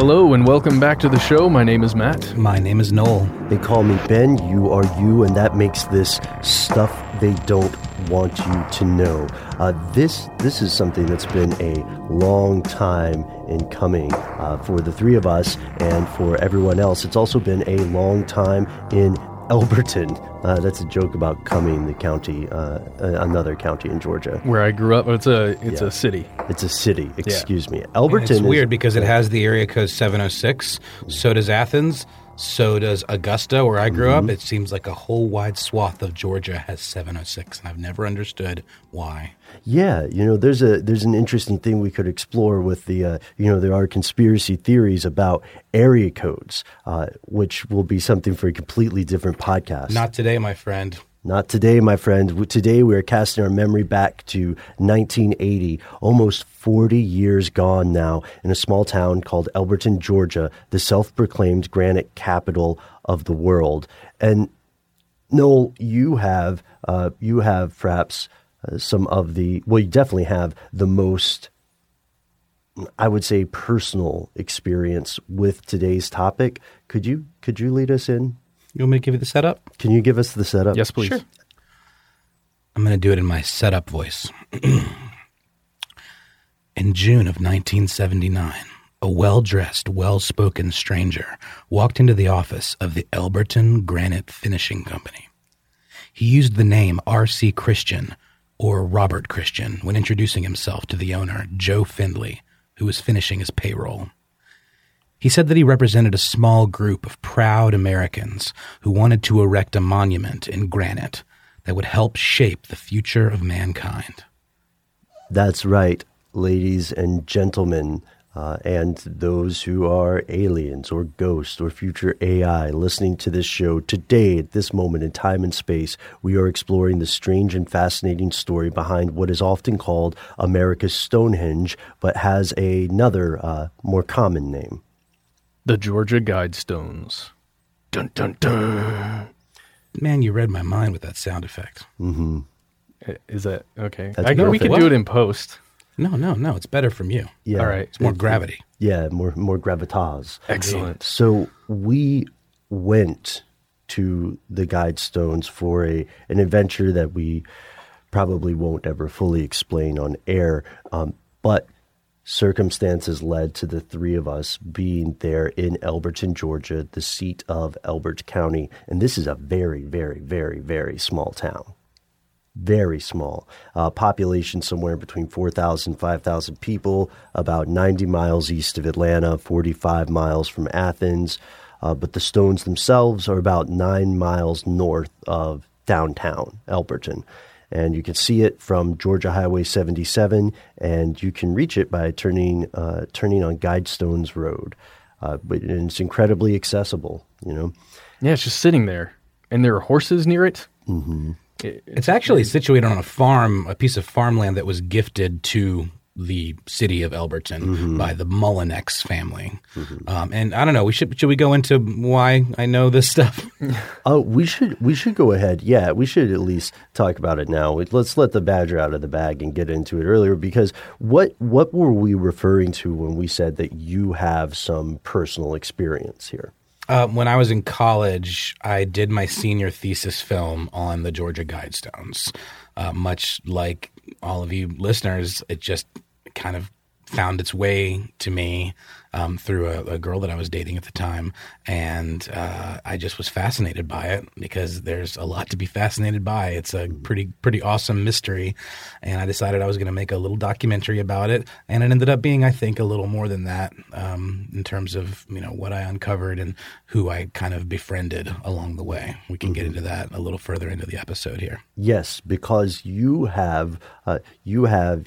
Hello and welcome back to the show. My name is Matt. My name is Noel. They call me Ben, you are you, and that makes this stuff they don't want you to know. Uh, this this is something that's been a long time in coming uh, for the three of us and for everyone else. It's also been a long time in Elberton. Uh, that's a joke about Cumming, the county, uh, another county in Georgia. Where I grew up, it's a it's Yeah. a city. It's a city. Excuse me, And Elberton. it's is- weird because it has the area code 706. So does Athens. So does Augusta, where I grew up. It seems like a whole wide swath of Georgia has 706, and I've never understood why. Yeah, you know, there's a there's an interesting thing we could explore with the uh, you know there are conspiracy theories about area codes, uh, which will be something for a completely different podcast. Not today, my friend. Not today, my friend. Today we are casting our memory back to 1980, almost 40 years gone now, in a small town called Elberton, Georgia, the self-proclaimed granite capital of the world. And Noel, you have uh, you have perhaps uh, some of the well, you definitely have the most, I would say, personal experience with today's topic. Could you could you lead us in? You want me to give you the setup? Can you give us the setup? Yes, please. Sure. I'm going to do it in my setup voice. in June of 1979, a well dressed, well spoken stranger walked into the office of the Elberton Granite Finishing Company. He used the name R.C. Christian or Robert Christian when introducing himself to the owner, Joe Fendley, who was finishing his payroll. He said that he represented a small group of proud Americans who wanted to erect a monument in granite that would help shape the future of mankind. That's right, ladies and gentlemen, uh, and those who are aliens or ghosts or future AI listening to this show today, at this moment in time and space, we are exploring the strange and fascinating story behind what is often called America's Stonehenge, but has another uh, more common name. The Georgia Guidestones. Dun dun dun. Man, you read my mind with that sound effect. I- Is that okay? That's I know we perfect. could do it in post. No, no, no, it's better from you. Yeah, All right. It's more gravity. Yeah, more more gravitas. Excellent. So we went to the Guidestones for a an adventure that we probably won't ever fully explain on air, um, but circumstances led to the three of us being there in Elberton, Georgia, the seat of Elbert County, and this is a very, very, very, very small town very small. Uh, population somewhere between 4,000 5,000 people, about 90 miles east of Atlanta, 45 miles from Athens. Uh, but the stones themselves are about nine miles north of downtown Elberton. And you can see it from Georgia Highway 77, and you can reach it by turning uh, turning on Guidestones Road. Uh, but it's incredibly accessible, you know. Yeah, it's just sitting there, and there are horses near it. It's actually situated on a farm, a piece of farmland that was gifted to the city of Elberton by the Mullenix family. Um, and I don't know, we should should we go into why I know this stuff? Oh, we should we should go ahead. Yeah, we should at least talk about it now. Let's let the badger out of the bag and get into it earlier because what what were we referring to when we said that you have some personal experience here? Uh, when I was in college, I did my senior thesis film on the Georgia Guidestones. Uh, much like all of you listeners, it just kind of found its way to me um, through a, a girl that I was dating at the time, and uh, I just was fascinated by it because there's a lot to be fascinated by. It's a pretty pretty awesome mystery, and I decided I was going to make a little documentary about it, and it ended up being, I think, a little more than that um, in terms of you know what I uncovered and who I kind of befriended along the way. We can get into that a little further into the episode here. Yes, because you have uh, you have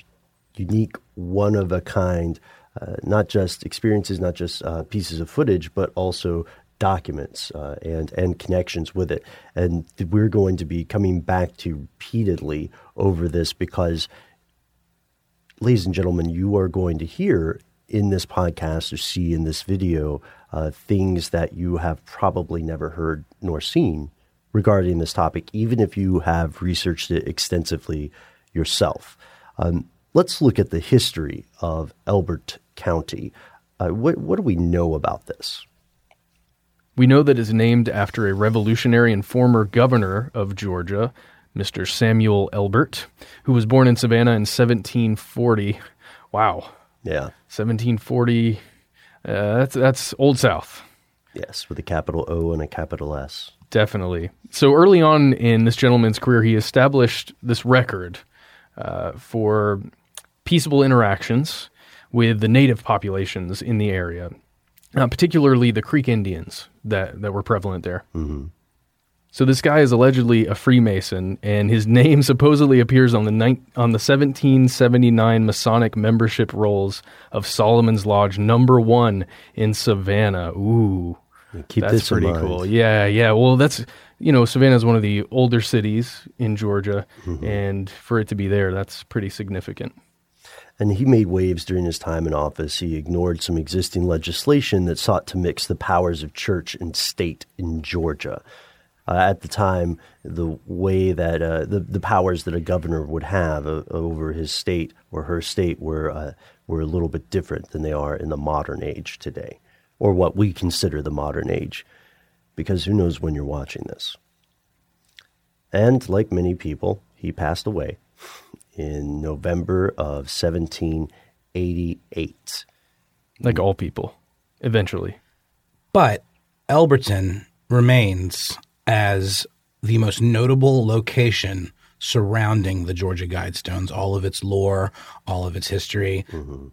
unique, one of a kind, uh, not just experiences, not just uh, pieces of footage, but also documents uh, and and connections with it. And we're going to be coming back to repeatedly over this because, ladies and gentlemen, you are going to hear in this podcast or see in this video uh, things that you have probably never heard nor seen regarding this topic, even if you have researched it extensively yourself. Um, let's look at the history of Elbert County. Uh, what, what do we know about this? We know that it's named after a revolutionary and former governor of Georgia, Mr. Samuel Elbert, who was born in Savannah in 1740. Wow. Yeah. 1740. Uh, that's that's Old South. Yes, with a capital O and a capital S. Definitely. So early on in this gentleman's career, he established this record uh, for peaceable interactions with the native populations in the area, uh, particularly the Creek Indians that, that were prevalent there. Mm-hmm. So this guy is allegedly a Freemason, and his name supposedly appears on the ni- on the 1779 Masonic membership rolls of Solomon's Lodge Number One in Savannah. Ooh, Keep that's pretty mind. cool. Yeah, yeah. Well, that's you know, Savannah is one of the older cities in Georgia, Mm-hmm. and for it to be there, that's pretty significant. And he made waves during his time in office. He ignored some existing legislation that sought to mix the powers of church and state in Georgia. Uh, at the time, the way that uh, the the powers that a governor would have uh, over his state or her state were uh, were a little bit different than they are in the modern age today, or what we consider the modern age, because who knows when you're watching this. And like many people, he passed away in November of 1788. Like all people, eventually. But Elberton remains as the most notable location surrounding the Georgia Guidestones, all of its lore, all of its history, mm-hmm.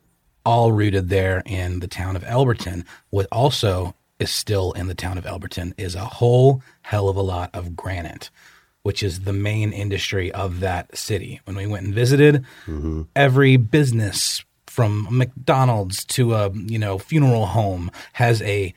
all rooted there in the town of Elberton. What also is still in the town of Elberton is a whole hell of a lot of granite, which is the main industry of that city. When we went and visited, every business from McDonald's to a you know funeral home has a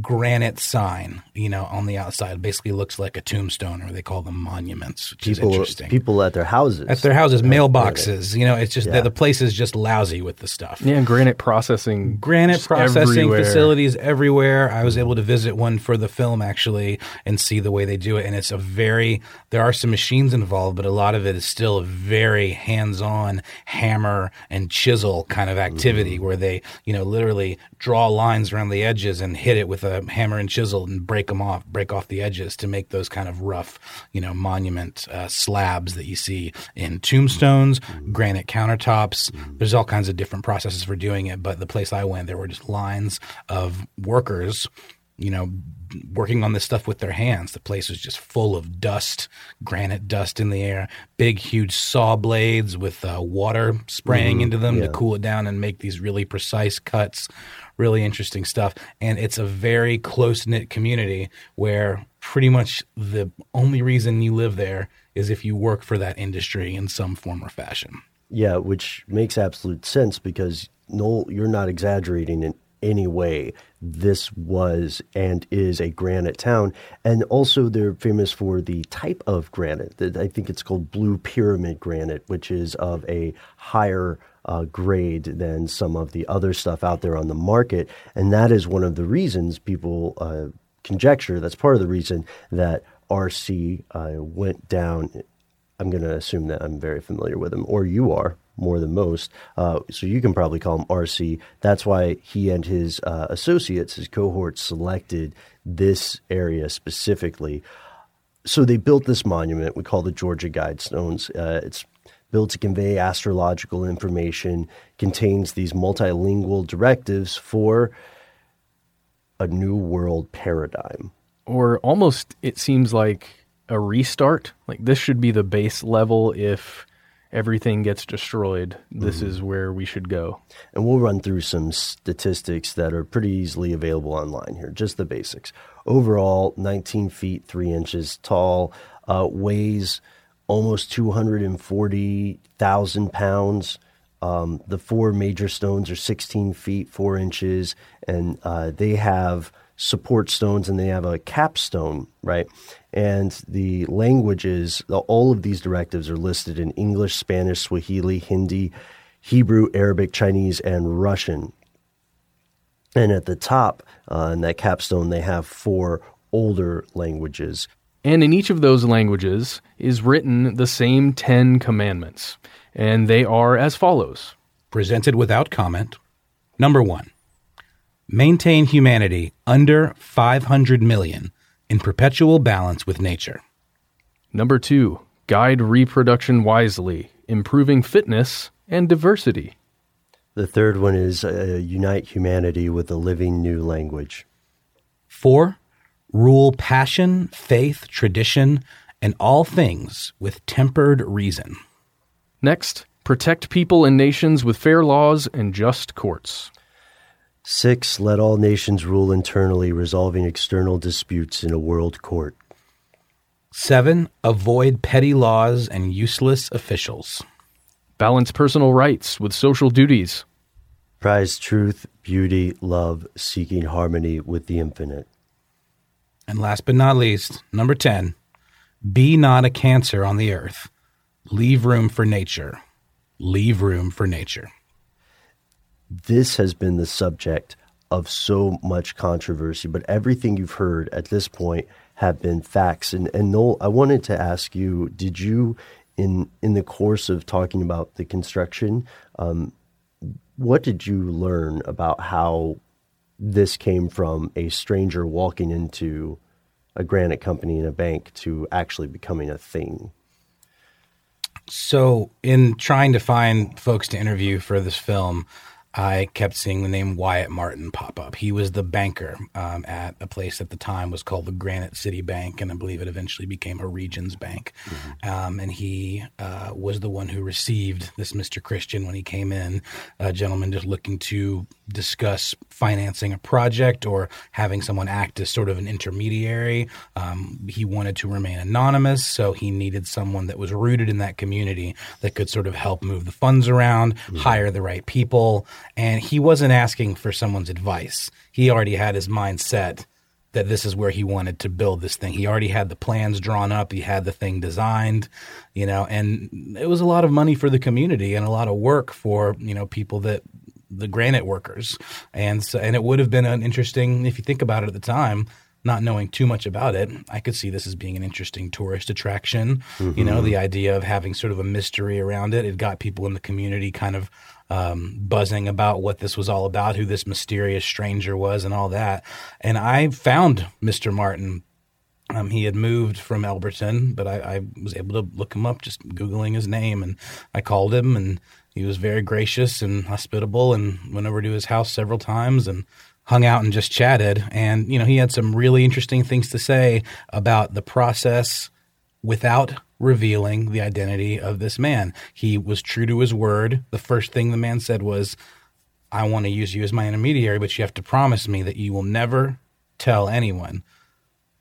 granite sign, you know, on the outside. Basically looks like a tombstone, or they call them monuments, which is People, interesting. people at their houses. at their houses, mailboxes, you know, it's just Yeah. the place is just lousy with the stuff. Yeah, granite processing. Granite processing everywhere. facilities everywhere. I was able to visit one for the film actually and see the way they do it. And it's a very, there are some machines involved, but a lot of it is still a very hands on hammer and chisel kind of activity mm-hmm. where they, you know, literally draw lines around the edges and hit it with a hammer and chisel and break them off, break off the edges to make those kind of rough, you know, monument uh, slabs that you see in tombstones, granite countertops. There's all kinds of different processes for doing it. But the place I went, there were just lines of workers, you know, working on this stuff with their hands. The place was just full of dust, granite dust in the air, big, huge saw blades with uh, water spraying into them to cool it down and make these really precise cuts. Really interesting stuff. And it's a very close knit community where pretty much the only reason you live there is if you work for that industry in some form or fashion. Yeah, which makes absolute sense because no, you're not exaggerating in any way. This was and is a granite town, and also they're famous for the type of granite. that I think it's called blue pyramid granite, which is of a higher uh, grade than some of the other stuff out there on the market, and that is one of the reasons people uh, conjecture. That's part of the reason that RC uh, went down I'm going to assume that I'm very familiar with him, or you are more than most. Uh, so you can probably call him RC. That's why he and his uh, associates, his cohort, selected this area specifically. So they built this monument we call the Georgia Guidestones. Uh, it's built to convey astrological information, contains these multilingual directives for a new world paradigm. or almost it seems like a restart. Like this should be the base level if everything gets destroyed. This Mm-hmm. is where we should go. And we'll run through some statistics that are pretty easily available online here, just the basics. Overall, 19 feet, 3 inches tall, uh, weighs almost 240,000 pounds. Um, the four major stones are 16 feet, 4 inches, and uh, they have support stones and they have a capstone, right? And the languages, all of these directives are listed in English, Spanish, Swahili, Hindi, Hebrew, Arabic, Chinese, and Russian. And at the top, uh, in that capstone, they have four older languages. And in each of those languages is written the same Ten Commandments. And they are as follows Presented without comment. Number one, maintain humanity under 500 million in perpetual balance with nature. Number two, guide reproduction wisely, improving fitness and diversity. The third one is uh, unite humanity with a living new language. Four, rule passion, faith, tradition, and all things with tempered reason. Next, protect people and nations with fair laws and just courts. Six, let all nations rule internally, resolving external disputes in a world court. Seven, avoid petty laws and useless officials. Balance personal rights with social duties. Prize truth, beauty, love, seeking harmony with the infinite. And last but not least, number 10, be not a cancer on the earth. Leave room for nature. Leave room for nature. This has been the subject of so much controversy, but everything you've heard at this point have been facts. And, and Noel, I wanted to ask you: Did you, in in the course of talking about the construction, um, what did you learn about how this came from a stranger walking into a granite company and a bank to actually becoming a thing? So, in trying to find folks to interview for this film, I kept seeing the name Wyatt Martin pop up. He was the banker um, at a place at the time was called the Granite City Bank, and I believe it eventually became a Regions Bank. Mm-hmm. Um, and he uh, was the one who received this Mr. Christian when he came in, a gentleman just looking to discuss financing a project or having someone act as sort of an intermediary. Um, he wanted to remain anonymous, so he needed someone that was rooted in that community that could sort of help move the funds around, mm-hmm. hire the right people and he wasn't asking for someone's advice. He already had his mind set that this is where he wanted to build this thing. He already had the plans drawn up, he had the thing designed, you know, and it was a lot of money for the community and a lot of work for, you know, people that the granite workers. And so and it would have been an interesting if you think about it at the time, not knowing too much about it, I could see this as being an interesting tourist attraction. Mm-hmm. You know, the idea of having sort of a mystery around it. It got people in the community kind of um, buzzing about what this was all about, who this mysterious stranger was, and all that. And I found Mr. Martin. Um, he had moved from Elberton, but I, I, was able to look him up just Googling his name. And I called him, and he was very gracious and hospitable and went over to his house several times and hung out and just chatted. And, you know, he had some really interesting things to say about the process without revealing the identity of this man. He was true to his word. The first thing the man said was, I want to use you as my intermediary, but you have to promise me that you will never tell anyone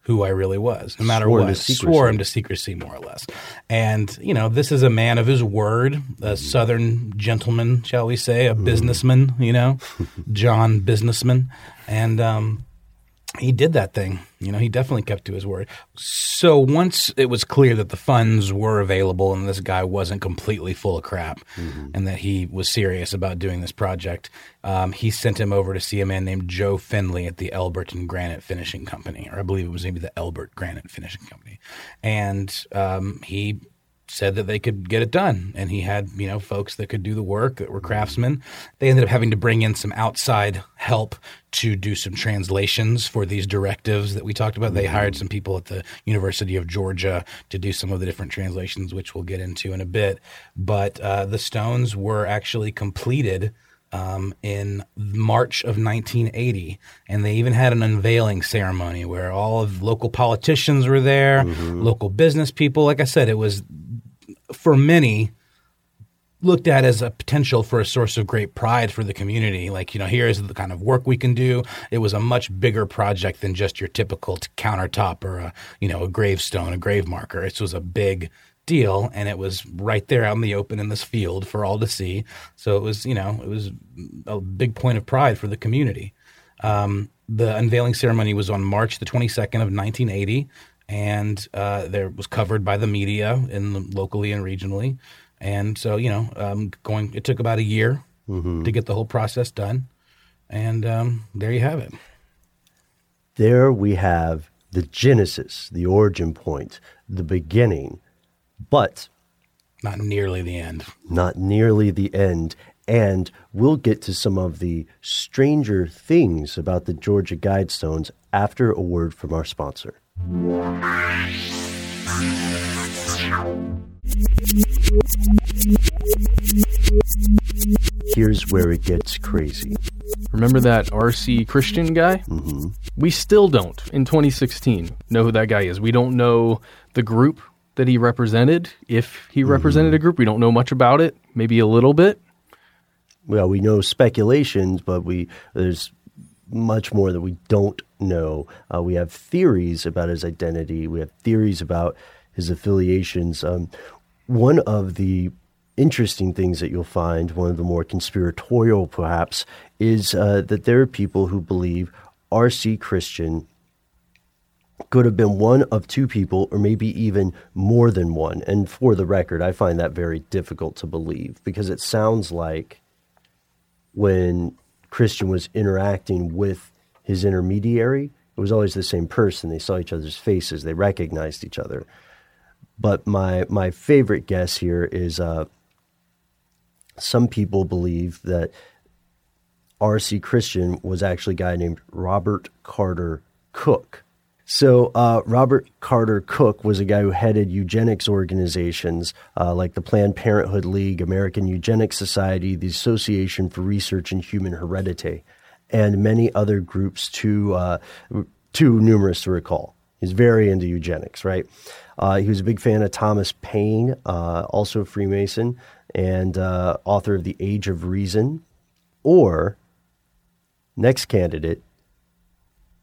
who I really was, no matter Swore what. Swore him to secrecy, more or less. And, you know, this is a man of his word, a southern gentleman, shall we say, a businessman, you know, John businessman. And, um, he did that thing. You know, he definitely kept to his word. So once it was clear that the funds were available and this guy wasn't completely full of crap mm-hmm. and that he was serious about doing this project, um, he sent him over to see a man named Joe Fendley at the Elberton Granite Finishing Company, or I believe it was maybe the Elbert Granite Finishing Company. And um, he said that they could get it done. And he had, you know, folks that could do the work that were craftsmen. They ended up having to bring in some outside help to do some translations for these directives that we talked about. They hired some people at the University of Georgia to do some of the different translations, which we'll get into in a bit. But uh, the stones were actually completed. Um, in March of 1980, and they even had an unveiling ceremony where all of local politicians were there, mm-hmm. local business people. Like I said, it was for many looked at as a potential for a source of great pride for the community. Like, you know, here's the kind of work we can do. It was a much bigger project than just your typical countertop or a, you know, a gravestone, a grave marker. It was a big deal and it was right there out in the open in this field for all to see. So it was, you know, it was a big point of pride for the community. Um, the unveiling ceremony was on March the 22nd of 1980, and uh, there was covered by the media in the, locally and regionally. And so, you know, um, going it took about a year to get the whole process done, and um, there you have it. There we have the genesis, the origin point, the beginning, but Not nearly the end. not nearly the end. And we'll get to some of the stranger things about the Georgia Guidestones after a word from our sponsor. Here's where it gets crazy. Remember that RC Christian guy? Mm-hmm. We still don't, in 2016, know who that guy is. We don't know the group that he represented. If he represented a group, we don't know much about it, maybe a little bit. Well, we know speculations, but we there's much more that we don't know. Uh, we have theories about his identity. We have theories about his affiliations. Um, one of the interesting things that you'll find, one of the more conspiratorial perhaps, is uh, that there are people who believe R.C. Christian could have been one of two people, or maybe even more than one. And for the record, I find that very difficult to believe because it sounds like when Christian was interacting with his intermediary, it was always the same person. They saw each other's faces, they recognized each other. But my my favorite guess here is uh, some people believe that R.C. Christian was actually a guy named Robert Carter Cook. So uh, Robert Carter Cook was a guy who headed eugenics organizations uh, like the Planned Parenthood League, American Eugenics Society, the Association for Research in Human Heredity, and many other groups too uh, too numerous to recall. He's very into eugenics, right? Uh, he was a big fan of Thomas Paine, uh, also a Freemason, and uh, author of The Age of Reason. Or, next candidate,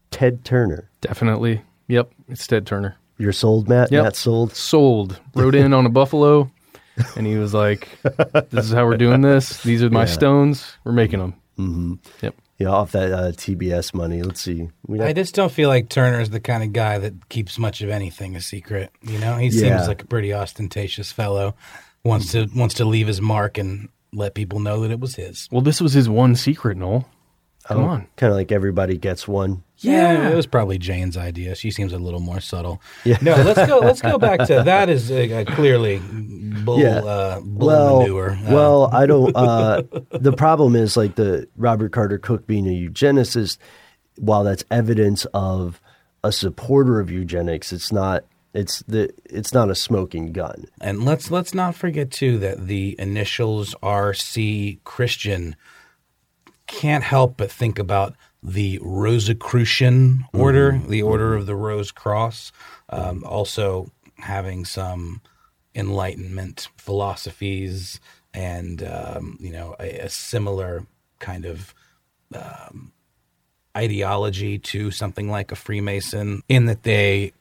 Ted Turner. Definitely. Yep, it's Ted Turner. You're sold, Matt? Yep. Matt sold? Sold. Rode in on a buffalo, and he was like, "This is how we're doing this. These are my stones. We're making them." Mm-hmm. Yep. Yeah, off that uh, TBS money. Let's see. We I just don't feel like Turner's the kind of guy that keeps much of anything a secret. You know, he Yeah. seems like a pretty ostentatious fellow. Wants to wants to leave his mark and let people know that it was his. Well, this was his one secret, Noel. Come on. kind of like everybody gets one. Yeah, it was probably Jane's idea. She seems a little more subtle. Yeah. No, let's go. Let's go back to that. Is uh, clearly bull, Yeah. uh, bull well, manure. Uh, well, I don't. Uh, the problem is like the Robert Carter Cook being a eugenicist. While that's evidence of a supporter of eugenics, it's not. It's the. It's not a smoking gun. And let's let's not forget too that the initials RC Christian can't help but think about the Rosicrucian order, the Order of the Rose Cross, um, also having some Enlightenment philosophies and um, you know a, a similar kind of um, ideology to something like a Freemason, in that they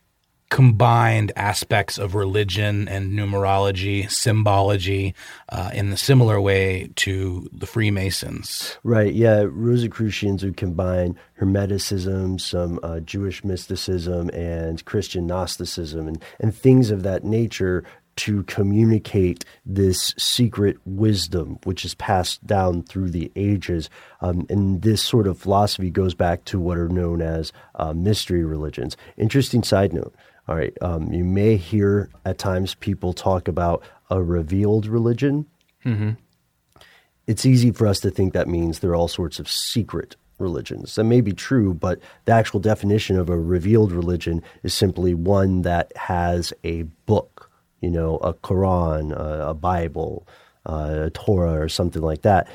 combined aspects of religion and numerology, symbology, uh, in the similar way to the Freemasons. Right. Yeah. Rosicrucians would combine Hermeticism, some uh, Jewish mysticism, and Christian Gnosticism, and, and things of that nature to communicate this secret wisdom, which is passed down through the ages. Um, and this sort of philosophy goes back to what are known as uh, mystery religions. Interesting side note. All right. Um, you may hear at times people talk about a revealed religion it's easy for us to think that means there are all sorts of secret religions. That may be true, but the actual definition of a revealed religion is simply one that has a book, you know, a Quran, a, a Bible, uh, a Torah, or something like that.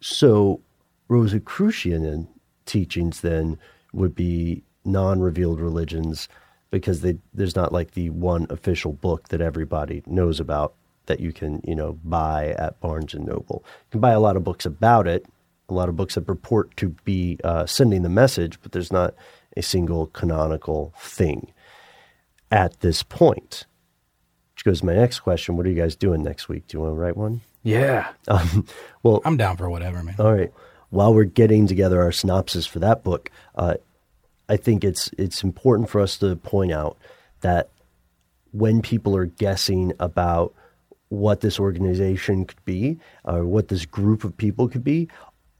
So, Rosicrucian teachings then would be non revealed religions because they, there's not like the one official book that everybody knows about that you can, you know, buy at Barnes and Noble. You can buy a lot of books about it, a lot of books that purport to be uh, sending the message, but there's not a single canonical thing at this point. Which goes to my next question. What are you guys doing next week? Do you want to write one? Yeah. Um, well, I'm down for whatever, man. all right. while we're getting together our synopsis for that book, uh, I think it's it's important for us to point out that when people are guessing about what this organization could be or what this group of people could be,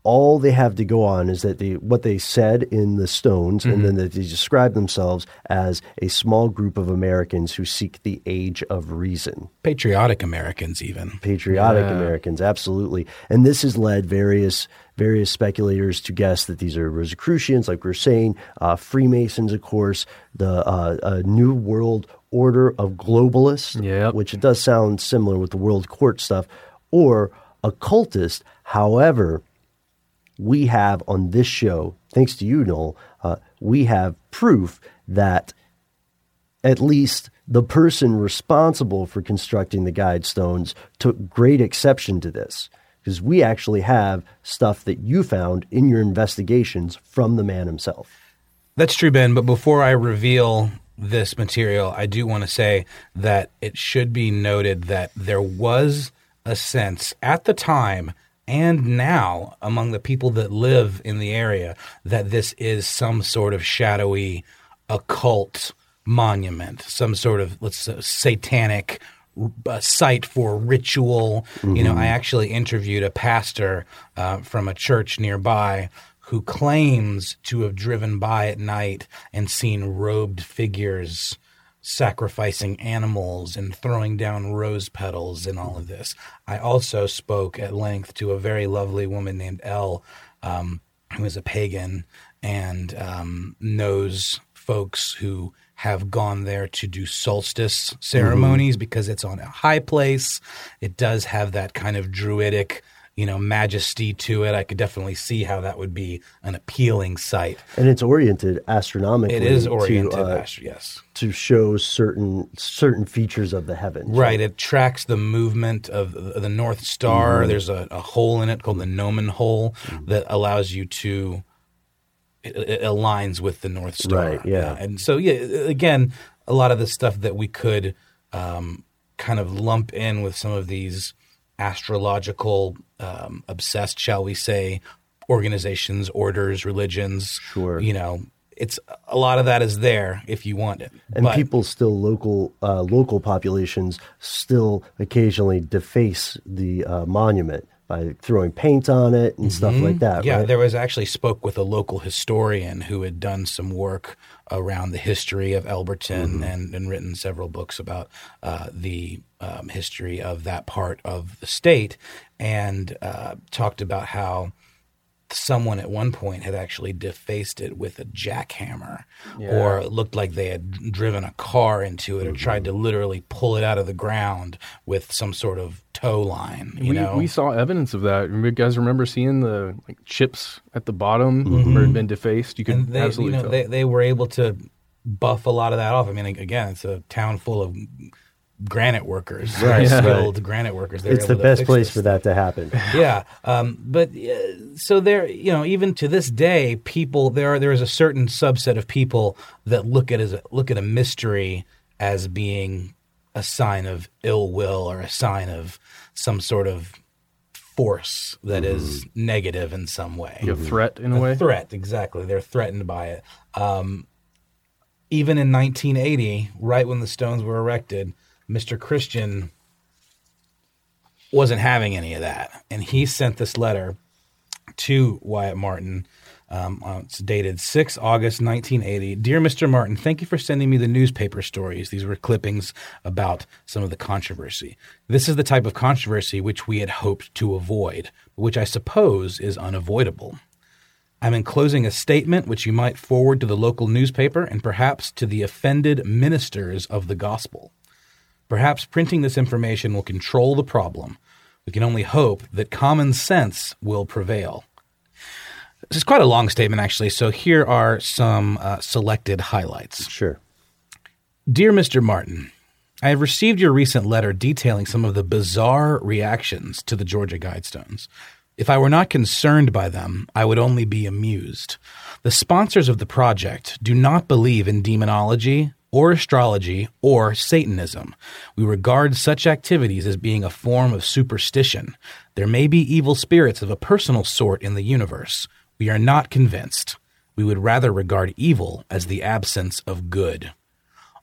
all they have to go on is that they what they said in the Stones, and then that they describe themselves as a small group of Americans who seek the age of reason Patriotic Americans, even. patriotic Yeah. Americans, absolutely. And this has led various various speculators to guess that these are Rosicrucians, like we are saying, uh, Freemasons, of course, the uh, uh, New World Order of Globalists, Yep. which it does sound similar with the World Court stuff, or occultist. However, we have on this show, thanks to you, Noel, uh, we have proof that at least the person responsible for constructing the guide stones took great exception to this because we actually have stuff that you found in your investigations from the man himself. That's true, Ben. But before I reveal this material, I do want to say that it should be noted that there was a sense at the time and now among the people that live in the area that this is some sort of shadowy occult monument, some sort of let's say, satanic uh, site for ritual. You know, I actually interviewed a pastor uh, from a church nearby who claims to have driven by at night and seen robed figures sacrificing animals and throwing down rose petals and all of this. I also spoke at length to a very lovely woman named Elle, um, who is a pagan and um, knows folks who have gone there to do solstice ceremonies because it's on a high place. It does have that kind of druidic, you know, majesty to it. I could definitely see how that would be an appealing sight. And it's oriented astronomically It is oriented, to, uh, astro- yes. to show certain certain features of the heavens. Right. It tracks the movement of the North Star. Mm-hmm. There's a, a hole in it called the Gnomon hole that allows you to. It, it aligns with the North Star. Right, yeah. And so, yeah, again, a lot of the stuff that we could um, kind of lump in with some of these astrological, um, obsessed, shall we say, organizations, orders, religions. Sure. You know, it's a lot of that is there if you want it. And But- people still local uh, local populations still occasionally deface the uh, monument by throwing paint on it and stuff like that. Mm-hmm. Yeah, right? there was actually spoke with a local historian who had done some work around the history of Elberton and, and written several books about uh, the um, history of that part of the state, and uh, talked about how someone at one point had actually defaced it with a jackhammer, or it looked like they had driven a car into it, or mm-hmm. tried to literally pull it out of the ground with some sort of tow line. You we, know, we saw evidence of that. You guys remember seeing the like chips at the bottom mm-hmm. where it had been defaced? You could and they, absolutely you know, tell. they, they were able to buff a lot of that off. I mean, again, it's a town full of granite workers, very Right, skilled granite workers. They were it's the best place this for that to happen. yeah, um, but uh, so there, you know, even to this day, people there are there is a certain subset of people that look at as a, look at a mystery as being a sign of ill will or a sign of some sort of force that is negative in some way. a threat in a way. Threat, exactly. They're threatened by it. Um, even in 1980, right when the Stones were erected, Mr. Christian wasn't having any of that, and he sent this letter to Wyatt Martin. Um, uh, it's dated 6 August 1980. Dear Mr. Martin, thank you for sending me the newspaper stories. These were clippings about some of the controversy. This is the type of controversy which we had hoped to avoid, which I suppose is unavoidable. I'm enclosing a statement which you might forward to the local newspaper and perhaps to the offended ministers of the gospel. Perhaps printing this information will control the problem. We can only hope that common sense will prevail. This is quite a long statement, actually, so here are some uh, selected highlights. Sure. Dear Mr. Martin, I have received your recent letter detailing some of the bizarre reactions to the Georgia Guidestones. If I were not concerned by them, I would only be amused. The sponsors of the project do not believe in demonology or astrology, or Satanism. We regard such activities as being a form of superstition. There may be evil spirits of a personal sort in the universe. We are not convinced. We would rather regard evil as the absence of good.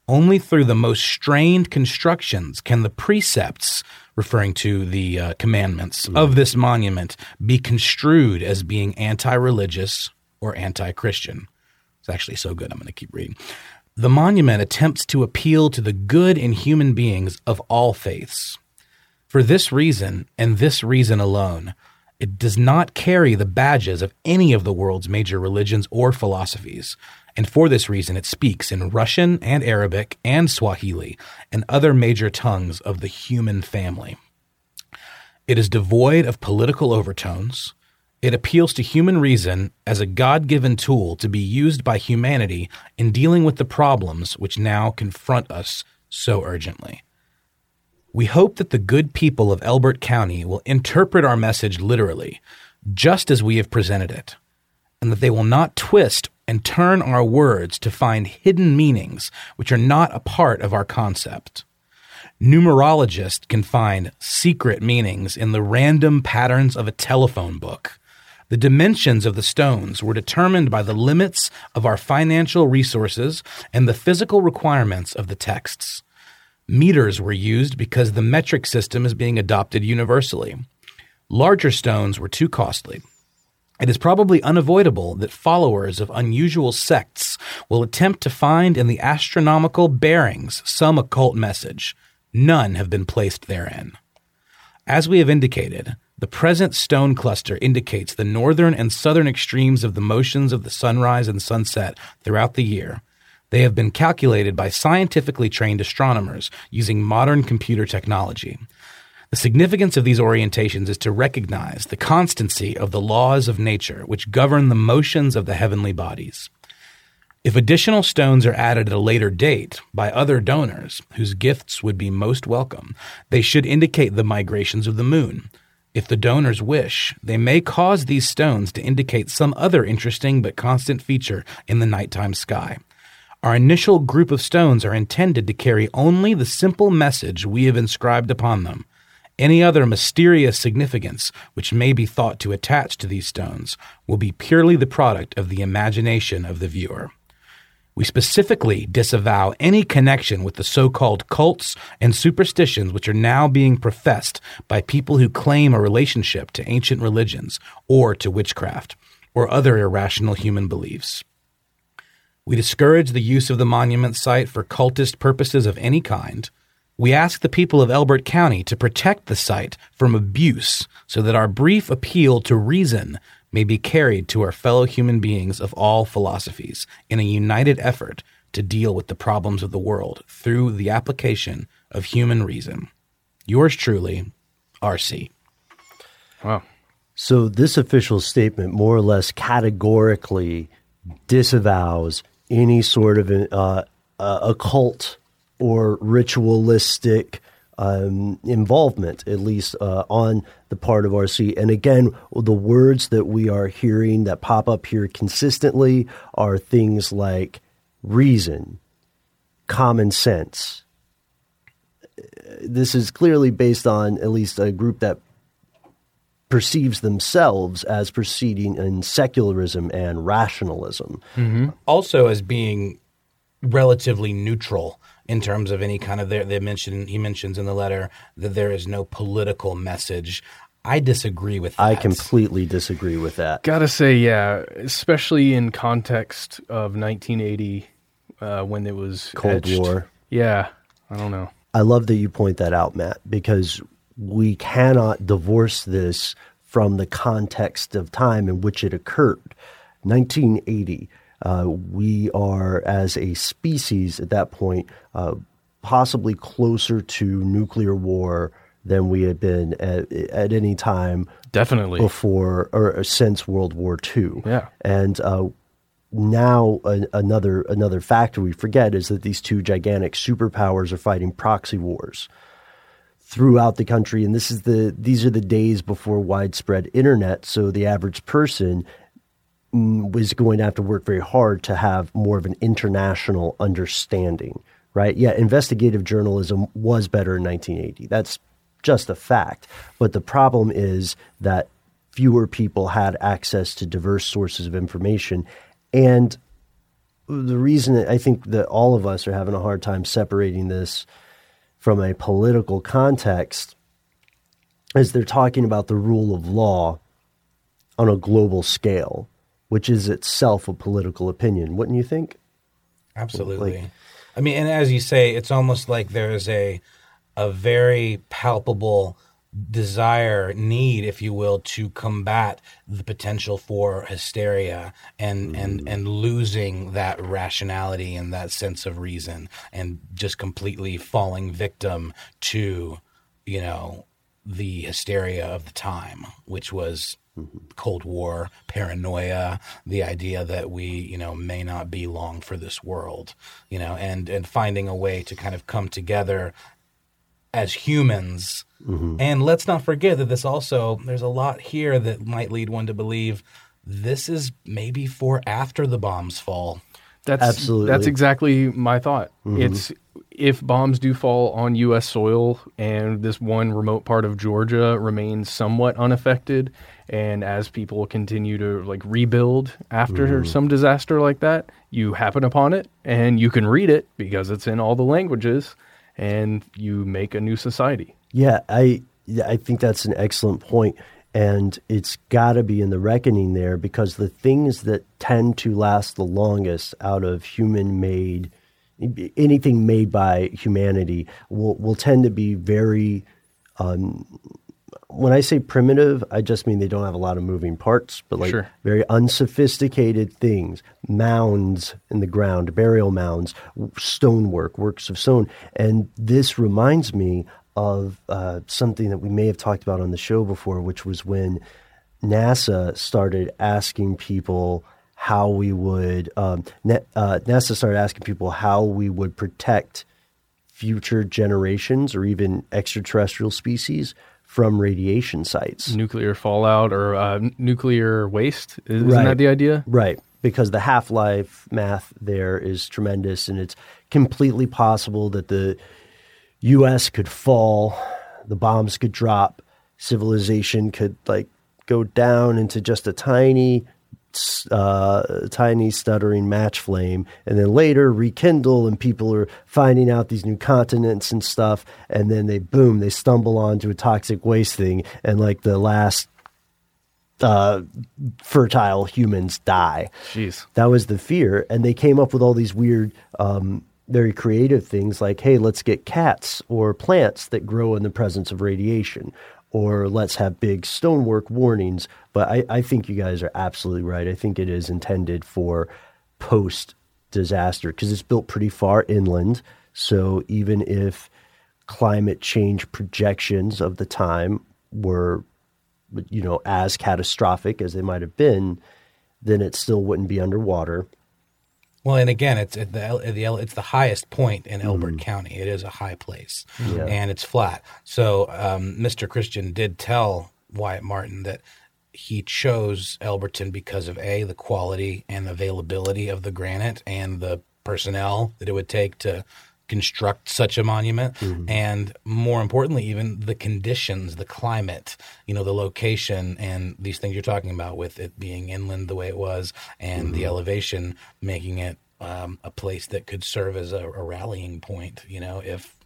Only through the most strained constructions can the precepts, referring to the uh, commandments of this monument, be construed as being anti religious or anti Christian. It's actually so good, I'm going to keep reading. The monument attempts to appeal to the good in human beings of all faiths. For this reason, and this reason alone, it does not carry the badges of any of the world's major religions or philosophies. And for this reason, it speaks in Russian and Arabic and Swahili and other major tongues of the human family. It is devoid of political overtones. It appeals to human reason as a God given tool to be used by humanity in dealing with the problems which now confront us so urgently. We hope that the good people of Elbert County will interpret our message literally, just as we have presented it, and that they will not twist and turn our words to find hidden meanings which are not a part of our concept. Numerologists can find secret meanings in the random patterns of a telephone book the dimensions of the stones were determined by the limits of our financial resources and the physical requirements of the texts. Meters were used because the metric system is being adopted universally. Larger stones were too costly. It is probably unavoidable that followers of unusual sects will attempt to find in the astronomical bearings some occult message. None have been placed therein. As we have indicated, the present stone cluster indicates the northern and southern extremes of the motions of the sunrise and sunset throughout the year. They have been calculated by scientifically trained astronomers using modern computer technology. The significance of these orientations is to recognize the constancy of the laws of nature which govern the motions of the heavenly bodies. If additional stones are added at a later date by other donors whose gifts would be most welcome, they should indicate the migrations of the moon, if the donors wish, they may cause these stones to indicate some other interesting but constant feature in the nighttime sky. Our initial group of stones are intended to carry only the simple message we have inscribed upon them. Any other mysterious significance which may be thought to attach to these stones will be purely the product of the imagination of the viewer. We specifically disavow any connection with the so called cults and superstitions which are now being professed by people who claim a relationship to ancient religions or to witchcraft or other irrational human beliefs. We discourage the use of the monument site for cultist purposes of any kind. We ask the people of Elbert County to protect the site from abuse so that our brief appeal to reason may be carried to our fellow human beings of all philosophies in a united effort to deal with the problems of the world through the application of human reason. Yours truly, RC. Wow. So, this official statement more or less categorically disavows any sort of an, uh, uh, occult or ritualistic um, involvement, at least uh, on the part of RC. And again, the words that we are hearing that pop up here consistently are things like reason, common sense. This is clearly based on at least a group that perceives themselves as proceeding in secularism and rationalism. Mm-hmm. Also, as being relatively neutral in terms of any kind of there they mention he mentions in the letter that there is no political message. I disagree with that. I completely disagree with that. Gotta say, yeah, especially in context of 1980 uh, when it was Cold etched. War. Yeah, I don't know. I love that you point that out, Matt, because we cannot divorce this from the context of time in which it occurred. 1980 uh, we are, as a species at that point, uh, possibly closer to nuclear war than we had been at, at any time definitely. before or since World War II. Yeah, and uh, now another another factor we forget is that these two gigantic superpowers are fighting proxy wars throughout the country. And this is the these are the days before widespread internet. So the average person was going to have to work very hard to have more of an international understanding, right? Yeah, investigative journalism was better in 1980. That's just a fact. But the problem is that fewer people had access to diverse sources of information. And the reason I think that all of us are having a hard time separating this from a political context is they're talking about the rule of law on a global scale, which is itself a political opinion, wouldn't you think? Absolutely. Like- I mean, and as you say, it's almost like there is a a very palpable desire, need, if you will, to combat the potential for hysteria and hmm. and and losing that rationality and that sense of reason, and just completely falling victim to, you know, the hysteria of the time, which was Cold War, paranoia, the idea that we, you know, may not be long for this world, you know, and and finding a way to kind of come together as humans. Mm-hmm. And let's not forget that this also there's a lot here that might lead one to believe this is maybe for after the bombs fall. That's Absolutely. That's exactly my thought. Mm-hmm. It's if bombs do fall on U.S. soil and this one remote part of Georgia remains somewhat unaffected, and as people continue to like rebuild after some disaster like that, you happen upon it and you can read it because it's in all the languages, and you make a new society. Yeah, I I think that's an excellent point, and it's got to be in the reckoning there because the things that tend to last the longest out of human-made anything made by humanity will will tend to be very. Um, when I say primitive, I just mean they don't have a lot of moving parts, but like Sure. very unsophisticated things, mounds in the ground, burial mounds, stonework, works of stone. And this reminds me of uh, something that we may have talked about on the show before, which was when NASA started asking people how we would, um, Na- uh, NASA started asking people how we would protect future generations or even extraterrestrial species from radiation sites. Nuclear fallout or uh, nuclear waste isn't Right. that the idea? Right. Because the half life math there is tremendous, and it's completely possible that the U.S. could fall, the bombs could drop, civilization could like go down into just a tiny, uh, tiny stuttering match flame, and then later rekindle, and people are finding out these new continents and stuff, and then they boom, they stumble onto a toxic waste thing, and like the last uh, fertile humans die. Jeez. That was the fear, and they came up with all these weird, um, very creative things like, "Hey, let's get cats or plants that grow in the presence of radiation." Or let's have big stonework warnings. But I, I think you guys are absolutely right. I think it is intended for post disaster because it's built pretty far inland. So even if climate change projections of the time were you know, as catastrophic as they might have been, then it still wouldn't be underwater. Well, and again, it's at the, the it's the highest point in Elbert County. It is a high place, Yeah. and it's flat. So, um, Mr. Christian did tell Wyatt Martin that he chose Elberton because of a the quality and availability of the granite and the personnel that it would take to construct such a monument. And more importantly even the conditions the climate you know the location and these things you're talking about with it being inland the way it was and the elevation making it um, a place that could serve as a, a rallying point you know if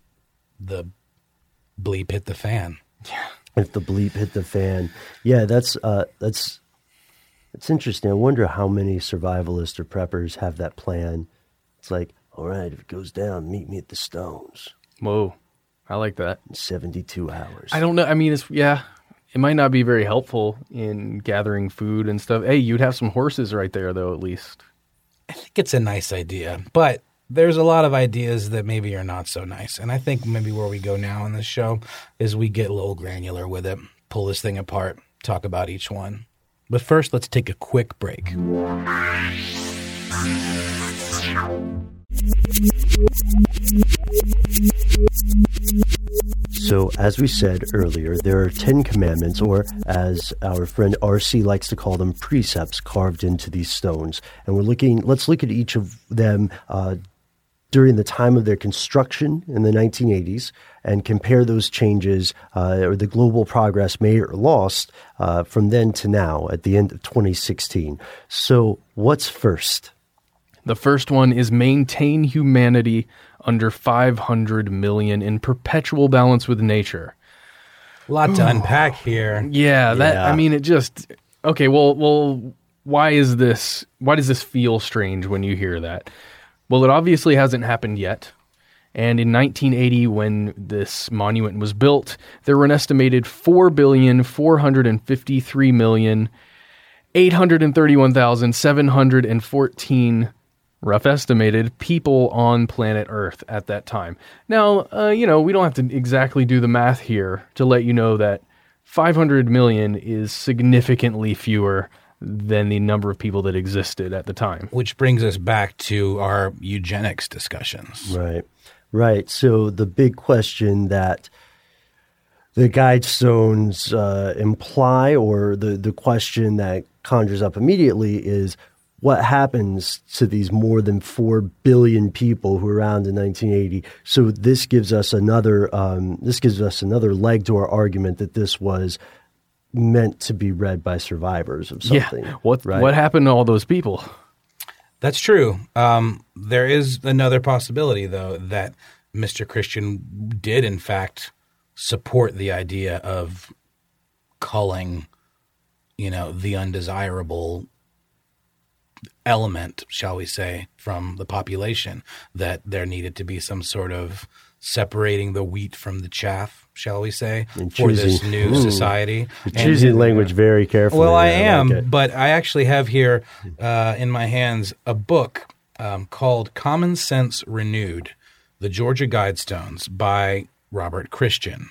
the bleep hit the fan. Yeah. If the bleep hit the fan, yeah, that's uh, that's it's interesting. I wonder how many survivalists or preppers have that plan. It's like, all right, if it goes down, meet me at the Stones Whoa. I like that. in seventy-two hours. I don't know. I mean, it's yeah. It might not be very helpful in gathering food and stuff. Hey, you'd have some horses right there, though. At least. I think it's a nice idea, but there's a lot of ideas that maybe are not so nice. And I think maybe where we go now in this show is we get a little granular with it, pull this thing apart, talk about each one. But first, let's take a quick break. So, as we said earlier, there are 10 commandments, or as our friend RC likes to call them, precepts carved into these stones. And we're looking, let's look at each of them uh, during the time of their construction in the 1980s and compare those changes uh, or the global progress made or lost uh, from then to now at the end of 2016. So, what's first? The first one is maintain humanity under 500 million in perpetual balance with nature. A lot to unpack here. Yeah, that Yeah. I mean it just okay, well well why is this why does this feel strange when you hear that? Well, it obviously hasn't happened yet. And in 1980 when this monument was built, there were an estimated 4 billion 453 million 831,714 rough estimated people on planet Earth at that time. Now, uh, you know, we don't have to exactly do the math here to let you know that 500 million is significantly fewer than the number of people that existed at the time. Which brings us back to our eugenics discussions. Right, right. So the big question that the guidestones uh, imply, or the, the question that conjures up immediately, is what happens to these more than 4 billion people who were around in 1980 so this gives us another um, this gives us another leg to our argument that this was meant to be read by survivors of something yeah. What right? what happened to all those people? That's true. Um, there is another possibility, though, that Mr. Christian did, in fact, support the idea of culling, you know, the undesirable element, shall we say, from the population, that there needed to be some sort of separating the wheat from the chaff, shall we say, And for this new Ooh. society. And- choosing language very carefully well, I there, am, like but I actually have here uh, in my hands a book um, called Common Sense Renewed The Georgia Guidestones by Robert Christian.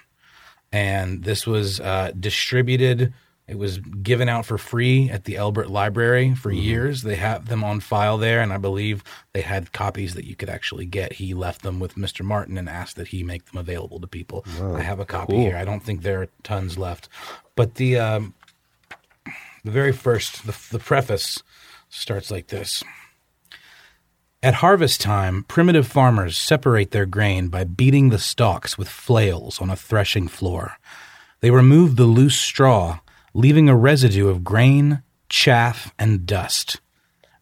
And this was uh, distributed, it was given out for free at the Elbert Library for years. They have them on file there, and I believe they had copies that you could actually get. He left them with Mr. Martin and asked that he make them available to people. I have a copy here. I don't think there are tons left. But the. Um, the very first, the, the preface starts like this. At harvest time, primitive farmers separate their grain by beating the stalks with flails on a threshing floor. They remove the loose straw, leaving a residue of grain, chaff, and dust.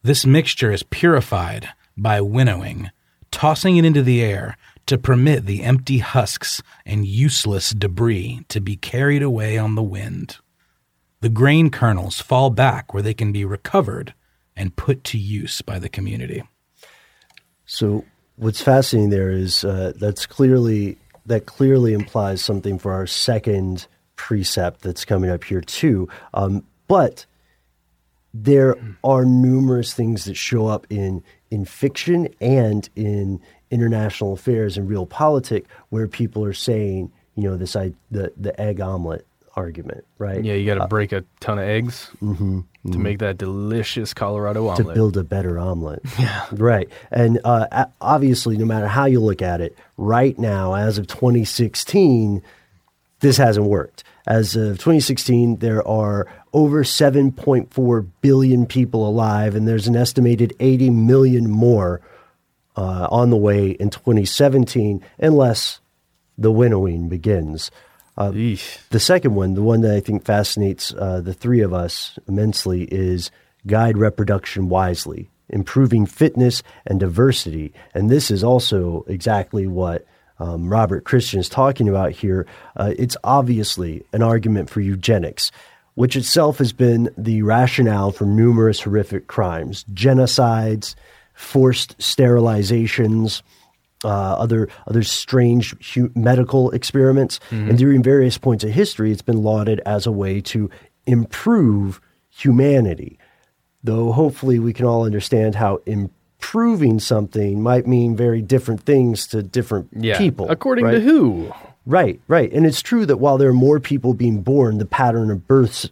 This mixture is purified by winnowing, tossing it into the air to permit the empty husks and useless debris to be carried away on the wind the grain kernels fall back where they can be recovered and put to use by the community. So what's fascinating there is uh, that's clearly that clearly implies something for our second precept that's coming up here too. Um, but there are numerous things that show up in in fiction and in international affairs and real politics where people are saying, you know, this I, the the egg omelet argument, right? Yeah, you got to break a ton of eggs to make that delicious Colorado omelet. to build a better omelet. Yeah. Right. And uh, obviously, no matter how you look at it, right now, as of 2016, this hasn't worked. As of 2016, there are over 7.4 billion people alive, and there's an estimated 80 million more uh, on the way in 2017, unless the winnowing begins. Eesh. The second one, the one that I think fascinates uh, the three of us immensely, is guide reproduction wisely, improving fitness and diversity. And this is also exactly what um, Robert Christian is talking about here. Uh, it's obviously an argument for eugenics, which itself has been the rationale for numerous horrific crimes, genocides, forced sterilizations uh, other other strange hu- medical experiments, and during various points of history, it's been lauded as a way to improve humanity. Though hopefully we can all understand how improving something might mean very different things to different Yeah. people. According right? to who? Right, right. And it's true that while there are more people being born, the pattern of births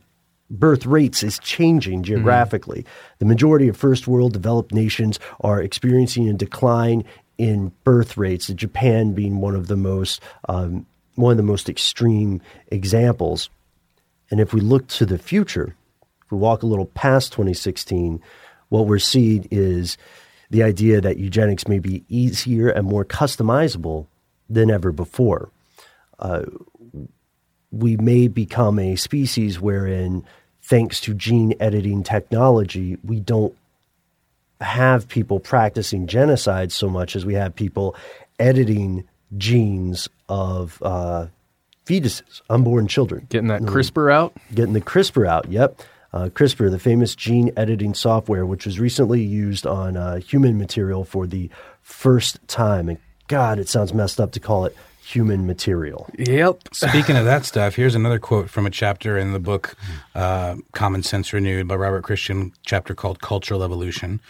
birth rates is changing geographically. The majority of first world developed nations are experiencing a decline in birth rates, Japan being one of the most um, one of the most extreme examples. And if we look to the future, if we walk a little past 2016, what we're seeing is the idea that eugenics may be easier and more customizable than ever before. Uh, we may become a species wherein, thanks to gene editing technology, we don't have people practicing genocide so much as we have people editing genes of uh, fetuses, unborn children. Getting that CRISPR out? Getting the CRISPR out, yep. Uh, CRISPR, the famous gene editing software, which was recently used on uh, human material for the first time. And God, it sounds messed up to call it human material. Yep. Speaking of that stuff, here's another quote from a chapter in the book uh, Common Sense Renewed by Robert Christian, chapter called Cultural Evolution.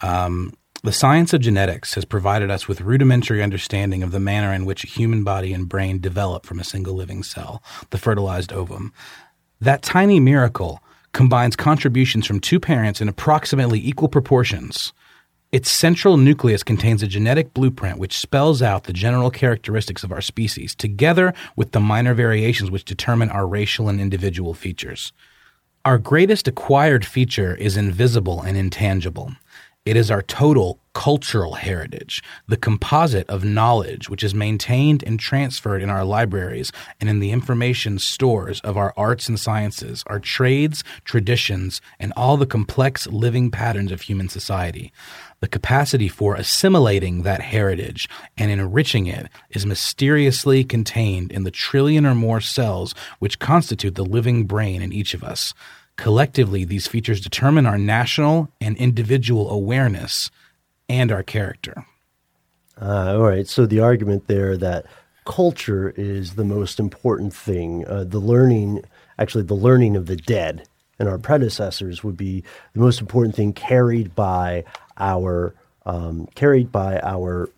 Um, the science of genetics has provided us with rudimentary understanding of the manner in which a human body and brain develop from a single living cell, the fertilized ovum. That tiny miracle combines contributions from two parents in approximately equal proportions. Its central nucleus contains a genetic blueprint which spells out the general characteristics of our species, together with the minor variations which determine our racial and individual features. Our greatest acquired feature is invisible and intangible. It is our total cultural heritage, the composite of knowledge which is maintained and transferred in our libraries and in the information stores of our arts and sciences, our trades, traditions, and all the complex living patterns of human society. The capacity for assimilating that heritage and enriching it is mysteriously contained in the trillion or more cells which constitute the living brain in each of us. Collectively, these features determine our national and individual awareness and our character. Uh, all right. So the argument there that culture is the most important thing, uh, the learning, actually, the learning of the dead and our predecessors would be the most important thing carried by our um, carried by our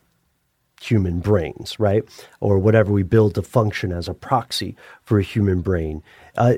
human brains, right? Or whatever we build to function as a proxy for a human brain. Uh,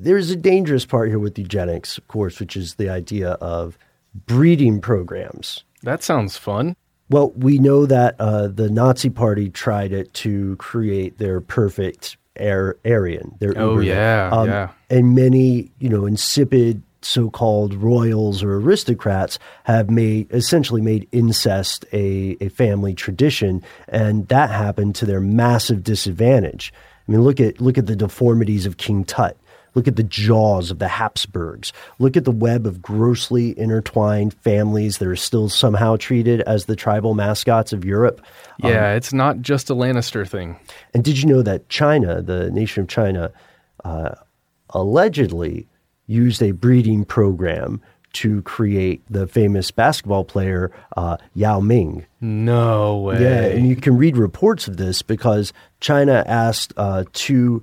there's a dangerous part here with eugenics, of course, which is the idea of breeding programs. That sounds fun. Well, we know that uh, the Nazi Party tried it to create their perfect Air, Aryan. Their oh Uber. yeah, um, yeah. And many, you know, insipid so-called royals or aristocrats have made essentially made incest a, a family tradition, and that happened to their massive disadvantage. I mean, look at look at the deformities of King Tut. Look at the jaws of the Habsburgs. Look at the web of grossly intertwined families that are still somehow treated as the tribal mascots of Europe. Yeah, um, it's not just a Lannister thing. And did you know that China, the nation of China, uh, allegedly used a breeding program to create the famous basketball player uh, Yao Ming. No way. Yeah, and you can read reports of this because China asked uh, two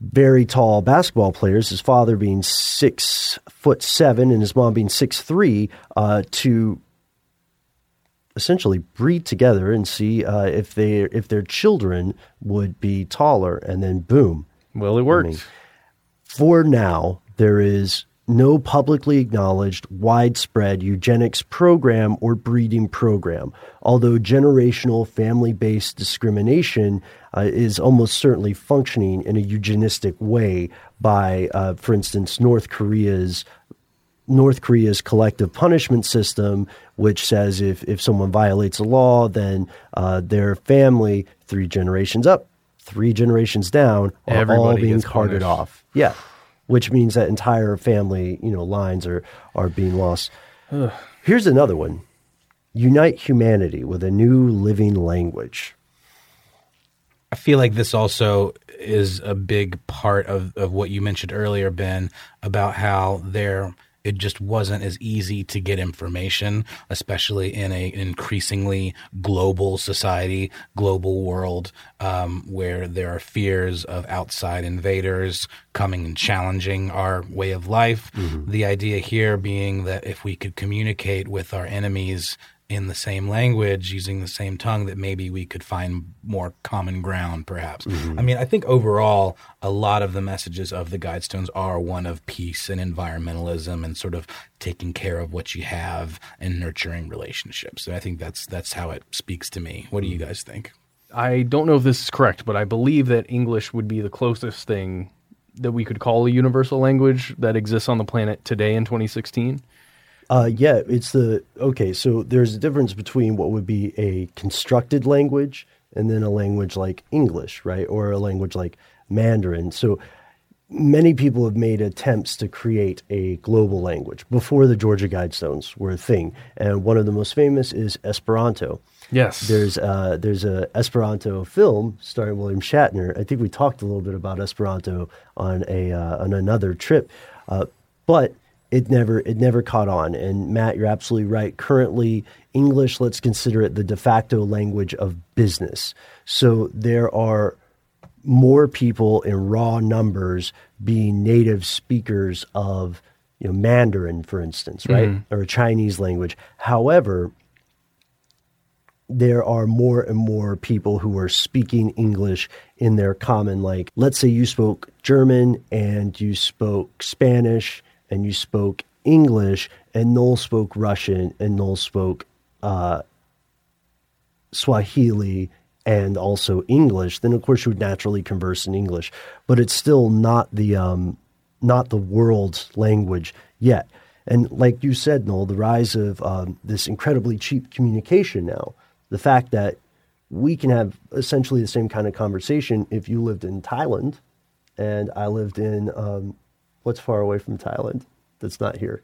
very tall basketball players, his father being six foot seven and his mom being six three, uh, to essentially breed together and see uh, if they if their children would be taller, and then boom. Well, it worked. I mean, for now, there is no publicly acknowledged widespread eugenics program or breeding program, although generational family based discrimination uh, is almost certainly functioning in a eugenistic way by, uh, for instance, North Korea's. North Korea's collective punishment system, which says if, if someone violates a law, then uh, their family, three generations up, three generations down, are Everybody all being carted punished. off. Yeah which means that entire family, you know, lines are are being lost. Here's another one: unite humanity with a new living language. I feel like this also is a big part of, of what you mentioned earlier, Ben, about how there it just wasn't as easy to get information, especially in a, an increasingly global society, global world, um, where there are fears of outside invaders coming and challenging our way of life. Mm-hmm. The idea here being that if we could communicate with our enemies in the same language, using the same tongue, that maybe we could find more common ground, perhaps. Mm-hmm. I mean, I think overall, a lot of the messages of the Guidestones are one of peace and environmentalism and sort of taking care of what you have and nurturing relationships. And I think that's that's how it speaks to me. What do you mm. guys think? I don't know if this is correct, but I believe that English would be the closest thing that we could call a universal language that exists on the planet today in 2016. Uh, yeah, it's the okay. So there's a difference between what would be a constructed language and then a language like English, right, or a language like Mandarin. So many people have made attempts to create a global language before the Georgia Guidestones were a thing, and one of the most famous is Esperanto. Yes. There's uh, there's a Esperanto film starring William Shatner. I think we talked a little bit about Esperanto on a uh, on another trip, uh, but it never it never caught on. And Matt, you're absolutely right. Currently, English, let's consider it the de facto language of business. So there are more people in raw numbers being native speakers of you know Mandarin, for instance, mm-hmm. right, or Chinese language. However, there are more and more people who are speaking English in their common, like, let's say you spoke German and you spoke Spanish and you spoke English, and Noel spoke Russian and Noel spoke uh, Swahili and also English, then of course you would naturally converse in English. But it's still not the um, not the world's language yet. And like you said, Noel, the rise of um, this incredibly cheap communication now, the fact that we can have essentially the same kind of conversation if you lived in Thailand and I lived in um, what's far away from Thailand that's not here,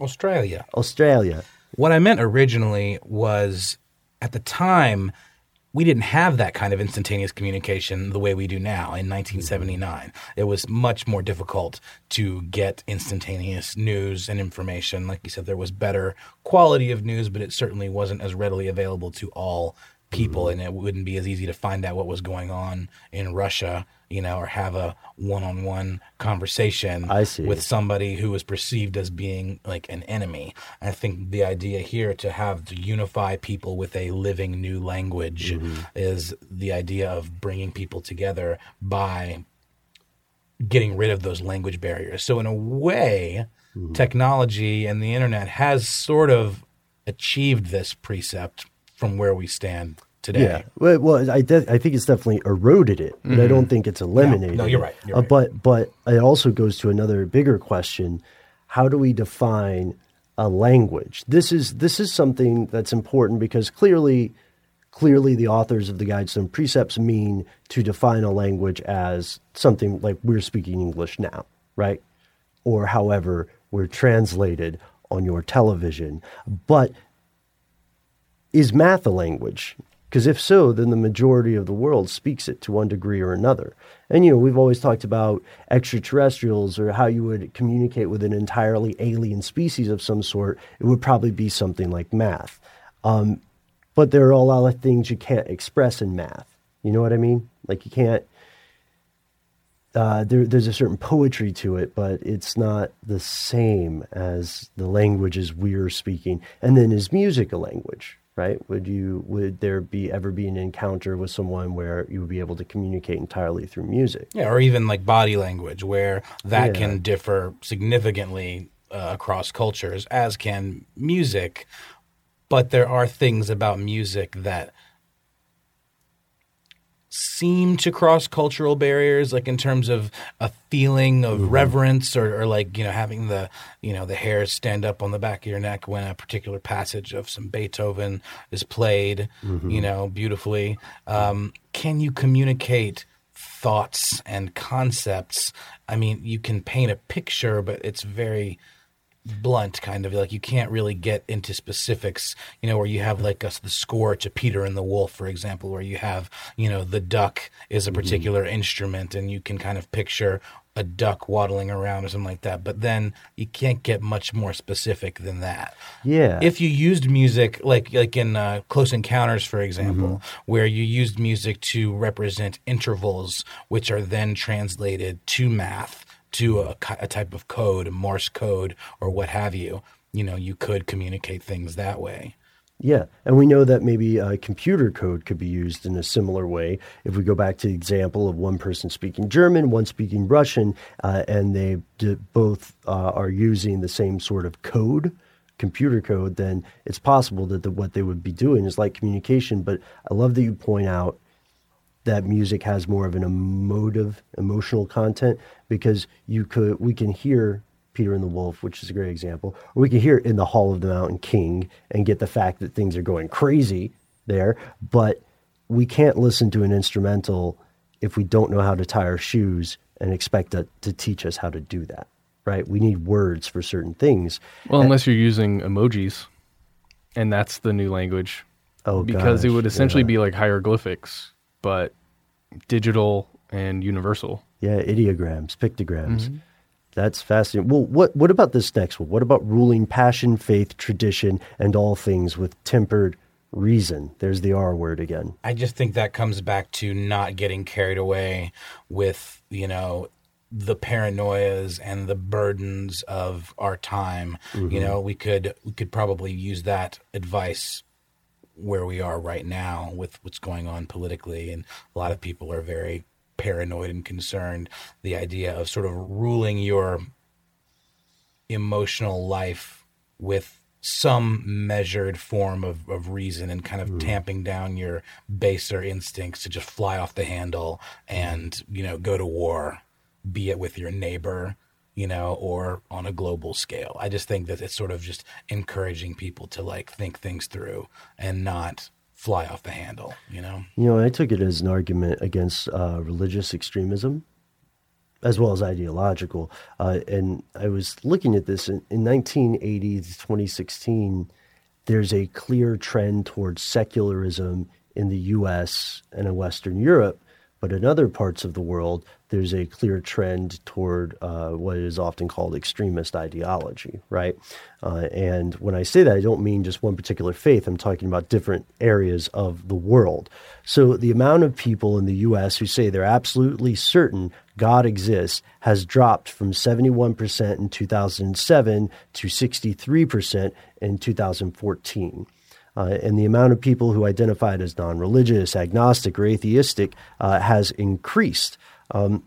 Australia. Australia. What I meant originally was at the time, we didn't have that kind of instantaneous communication the way we do now in 1979. It was much more difficult to get instantaneous news and information. Like you said, there was better quality of news, but it certainly wasn't as readily available to all people, mm-hmm. and it wouldn't be as easy to find out what was going on in Russia, you know, or have a one-on-one conversation with somebody who is perceived as being like an enemy. I think the idea here to have to unify people with a living new language mm-hmm. is the idea of bringing people together by getting rid of those language barriers. So in a way, mm-hmm. technology and the internet has sort of achieved this precept from where we stand today. Yeah, well, well I, de- I think it's definitely eroded it, but I don't think it's eliminated. no, you're right, you're Uh, right. But but it also goes to another bigger question: How do we define a language? This is this is something that's important because clearly, clearly, the authors of the Guidestone Precepts mean to define a language as something like we're speaking English now, right? Or however we're translated on your television, but is math a language? Because if so, then the majority of the world speaks it to one degree or another. And you know, we've always talked about extraterrestrials or how you would communicate with an entirely alien species of some sort. It would probably be something like math. Um, but there are a lot of things you can't express in math. You know what I mean? Like you can't. Uh, there, there's a certain poetry to it, but it's not the same as the languages we're speaking. And then is music a language? Right? Would you would there be ever be an encounter with someone where you would be able to communicate entirely through music? Yeah, or even like body language, where that Yeah. can differ significantly uh, across cultures, as can music. But there are things about music that seem to cross cultural barriers, like in terms of a feeling of reverence, or, or like you know having the you know the hair stand up on the back of your neck when a particular passage of some Beethoven is played, you know, beautifully. Um, can you communicate? thoughts and concepts. I mean, you can paint a picture, but it's very blunt kind of like you can't really get into specifics you know where you have like a, the score to peter and the wolf for example where you have you know the duck is a particular instrument and you can kind of picture a duck waddling around or something like that but then you can't get much more specific than that. Yeah. if you used music like like in uh, Close Encounters, for example, where you used music to represent intervals, which are then translated to math, to a, a type of code, a Morse code, or what have you. You know, you could communicate things that way. Yeah, and we know that maybe uh, computer code could be used in a similar way. If we go back to the example of one person speaking German, one speaking Russian, uh, and they d- both uh, are using the same sort of code, computer code, then it's possible that the, what they would be doing is like communication. But I love that you point out that music has more of an emotive, emotional content because you could we can hear Peter and the Wolf, which is a great example, or we can hear in the Hall of the Mountain King and get the fact that things are going crazy there, but we can't listen to an instrumental if we don't know how to tie our shoes and expect it to teach us how to do that. Right? We need words for certain things. Well, unless you're using emojis, and that's the new language. Oh, because it would essentially yeah. be like hieroglyphics, but digital and universal. Yeah, ideograms, pictograms. Mm-hmm. That's fascinating. Well, what what about this next one? What about ruling passion, faith, tradition, and all things with tempered reason? There's the R word again. I just think that comes back to not getting carried away with, you know, the paranoias and the burdens of our time. You know, we could we could probably use that advice where we are right now with what's going on politically and a lot of people are very paranoid and concerned. The idea of sort of ruling your emotional life with some measured form of, of reason and kind of hmm. tamping down your baser instincts to just fly off the handle and you know go to war be it with your neighbor you know or on a global scale i just think that it's sort of just encouraging people to like think things through and not fly off the handle you know You know, I took it as an argument against uh, religious extremism as well as ideological. Uh, and I was looking at this in, in 1980 to 2016, there's a clear trend towards secularism in the US and in Western Europe. But in other parts of the world, there's a clear trend toward uh, what is often called extremist ideology, right? Uh, and when I say that, I don't mean just one particular faith. I'm talking about different areas of the world. So the amount of people in the U.S. who say they're absolutely certain God exists has dropped from 71% in 2007 to 63% in 2014. Uh, and the amount of people who identified as non religious, agnostic, or atheistic uh, has increased. Um,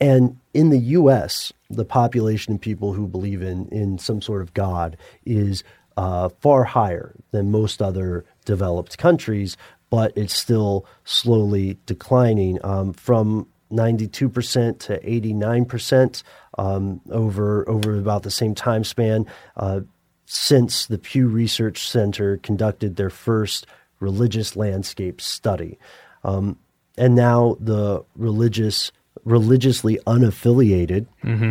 and in the US, the population of people who believe in, in some sort of God is uh, far higher than most other developed countries, but it's still slowly declining um, from 92% to 89% um, over, over about the same time span. Uh, since the Pew Research Center conducted their first religious landscape study. Um, and now the religious, religiously unaffiliated,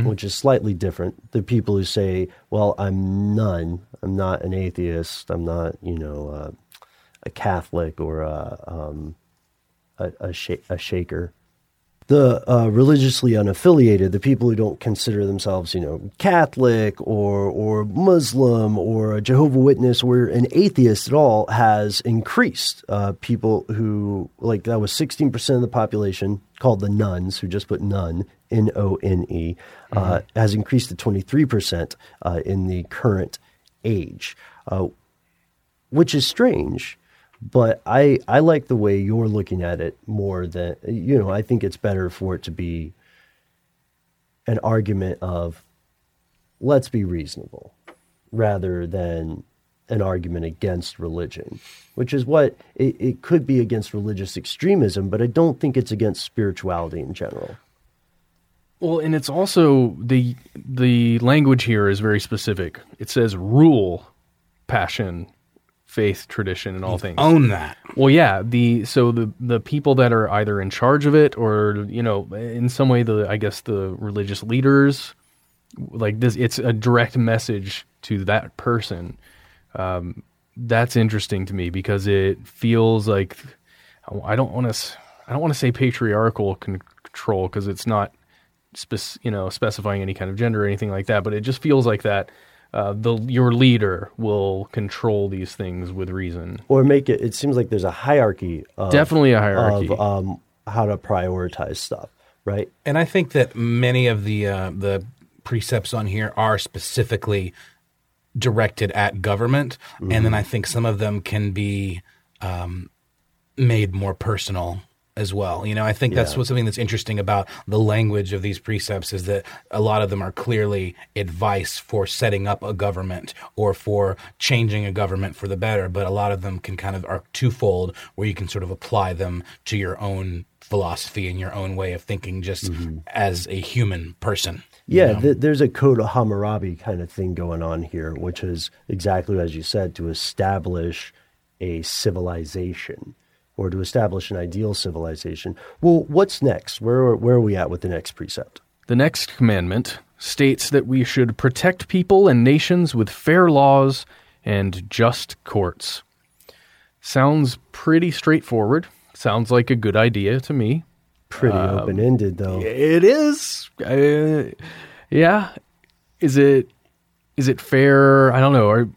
which is slightly different, the people who say, well, I'm none, I'm not an atheist, I'm not, you know, uh, a Catholic or a, um, a, a, sh- a shaker the uh, religiously unaffiliated, the people who don't consider themselves, you know, Catholic or or Muslim or a Jehovah Witness or an atheist at all, has increased. Uh, people who like that was sixteen percent of the population called the nones, who just put none N O N E, uh, has increased to twenty three percent uh, in the current age, uh, which is strange but I, I like the way you're looking at it more than you know i think it's better for it to be an argument of let's be reasonable rather than an argument against religion which is what it, it could be against religious extremism but i don't think it's against spirituality in general Well, and it's also the the language here is very specific. It says rule, passion, faith, tradition, and all things. own that Well, yeah, the so the the people that are either in charge of it or you know in some way the I guess the religious leaders like this it's a direct message to that person. Um, that's interesting to me because it feels like I don't want to I don't want to say patriarchal control because it's not spec- you know specifying any kind of gender or anything like that, but it just feels like that. Uh, the your leader will control these things with reason. or make it it seems like there's a hierarchy of, Definitely a hierarchy. of um, how to prioritize stuff right And I think that many of the uh, the precepts on here are specifically directed at government, and then I think some of them can be um, made more personal as well. You know, I think that's Yeah. what's something that's interesting about the language of these precepts is that a lot of them are clearly advice for setting up a government or for changing a government for the better, but a lot of them can kind of are twofold where you can sort of apply them to your own philosophy and your own way of thinking just mm-hmm. as a human person. you Yeah, know? th- there's a code of Hammurabi kind of thing going on here, which is exactly as you said to establish a civilization or to establish an ideal civilization. Well, what's next? Where where are we at with the next precept? The next commandment states that we should protect people and nations with fair laws and just courts. Sounds pretty straightforward. Sounds like a good idea to me. Pretty Um, open ended though. It is. Uh, yeah. Is it is it fair? I don't know. Or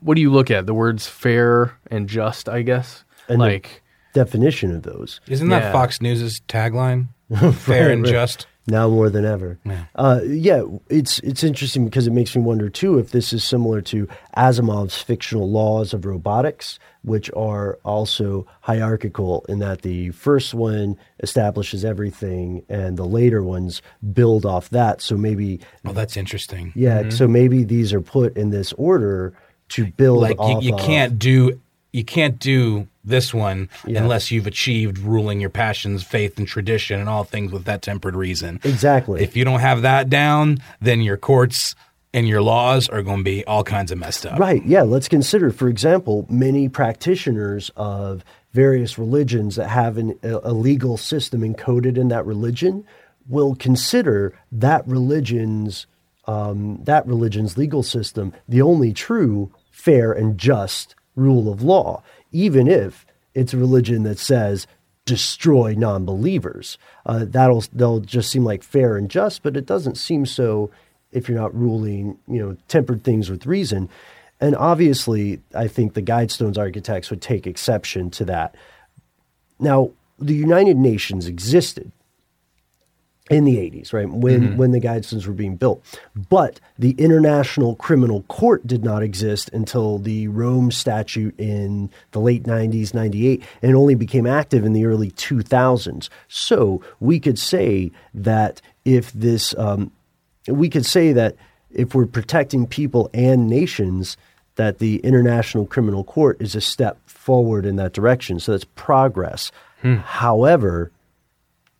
what do you look at? The words fair and just, I guess. And like Definition of those Isn't that Yeah. Fox News' tagline? Fair and right. just. now more than ever. Yeah. Uh, yeah, it's it's interesting because it makes me wonder too if this is similar to Asimov's fictional laws of robotics, which are also hierarchical in that the first one establishes everything and the later ones build off that. So maybe Oh, that's interesting. yeah, so maybe these are put in this order to build like you, off you of- can't do you can't do this one Yeah. unless you've achieved ruling your passions, faith, and tradition, and all things with that tempered reason. exactly. If you don't have that down, then your courts and your laws are going to be all kinds of messed up. Right. Yeah. Let's consider, for example, many practitioners of various religions that have an, a, a legal system encoded in that religion will consider that religion's um, that religion's legal system the only true, fair, and just rule of law, even if it's a religion that says destroy non-believers. Uh, that'll they'll just seem like fair and just, but it doesn't seem so if you're not ruling, you know, tempered things with reason. And obviously, I think the Guidestones architects would take exception to that. Now, the United Nations existed in the 80s, right? When when the Guidestones were being built. But the International Criminal Court did not exist until the Rome Statute in the late 90s, 98, and only became active in the early 2000s. So we could say that if this, um, we could say that if we're protecting people and nations, that the International Criminal Court is a step forward in that direction. So that's progress. However,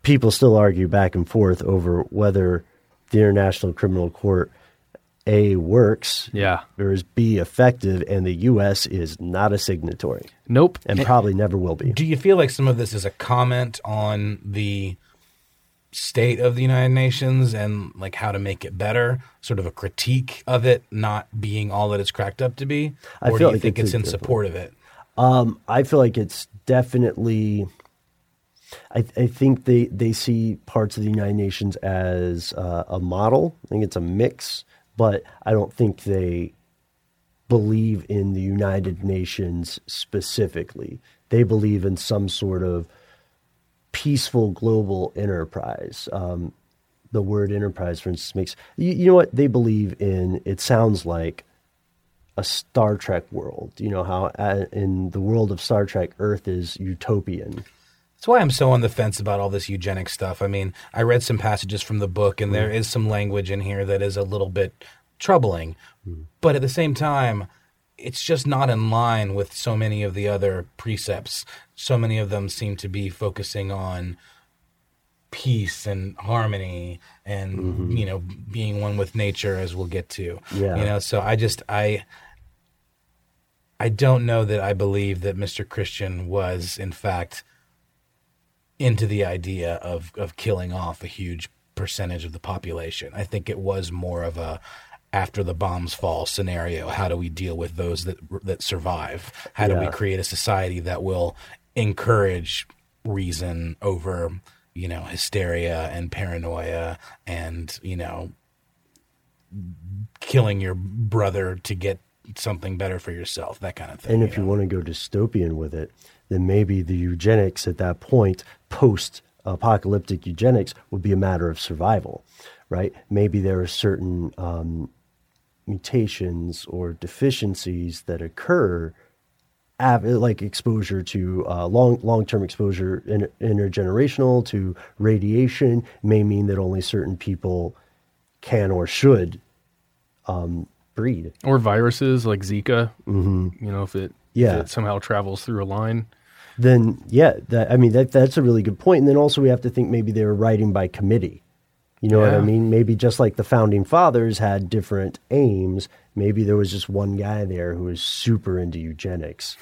people still argue back and forth over whether the International Criminal Court A works Yeah. or is B effective, and the U.S. is not a signatory Nope. and probably never will be. Do you feel like some of this is a comment on the state of the United Nations and like how to make it better, sort of a critique of it not being all that it's cracked up to be, I or feel do you like think it's it's in different- support of it? Um, I feel like it's definitely. I, I think they, they see parts of the United Nations as uh, a model. I think it's a mix, but I don't think they believe in the United Nations specifically. They believe in some sort of peaceful global enterprise. Um, the word enterprise, for instance, makes you, you know what they believe in. It sounds like a Star Trek world. You know how uh, in the world of Star Trek, Earth is utopian. That's why I'm so on the fence about all this eugenic stuff. I mean, I read some passages from the book, and there mm. is some language in here that is a little bit troubling. Mm. But at the same time, it's just not in line with so many of the other precepts. So many of them seem to be focusing on peace and harmony and mm-hmm. you know being one with nature as we'll get to Yeah. you know so i just i i don't know that i believe that mr christian was in fact into the idea of of killing off a huge percentage of the population. I think it was more of a after the bombs fall scenario. How do we deal with those that that survive? How do we create a society that will encourage reason over you know hysteria and paranoia and you know killing your brother to get something better for yourself that kind of thing And if you know? want to go dystopian with it, then maybe the eugenics at that point, post apocalyptic eugenics, would be a matter of survival, right? Maybe there are certain um, mutations or deficiencies that occur av- like exposure to uh, long long term exposure in, intergenerational to radiation may mean that only certain people can or should um, breed. Or viruses like Zika. Mm-hmm. You know, if it, Yeah. if it somehow travels through a line. Then yeah, that I mean that that's a really good point. And then also we have to think maybe they were writing by committee. You know what I mean? Maybe just like the founding fathers had different aims, maybe there was just one guy there who was super into eugenics.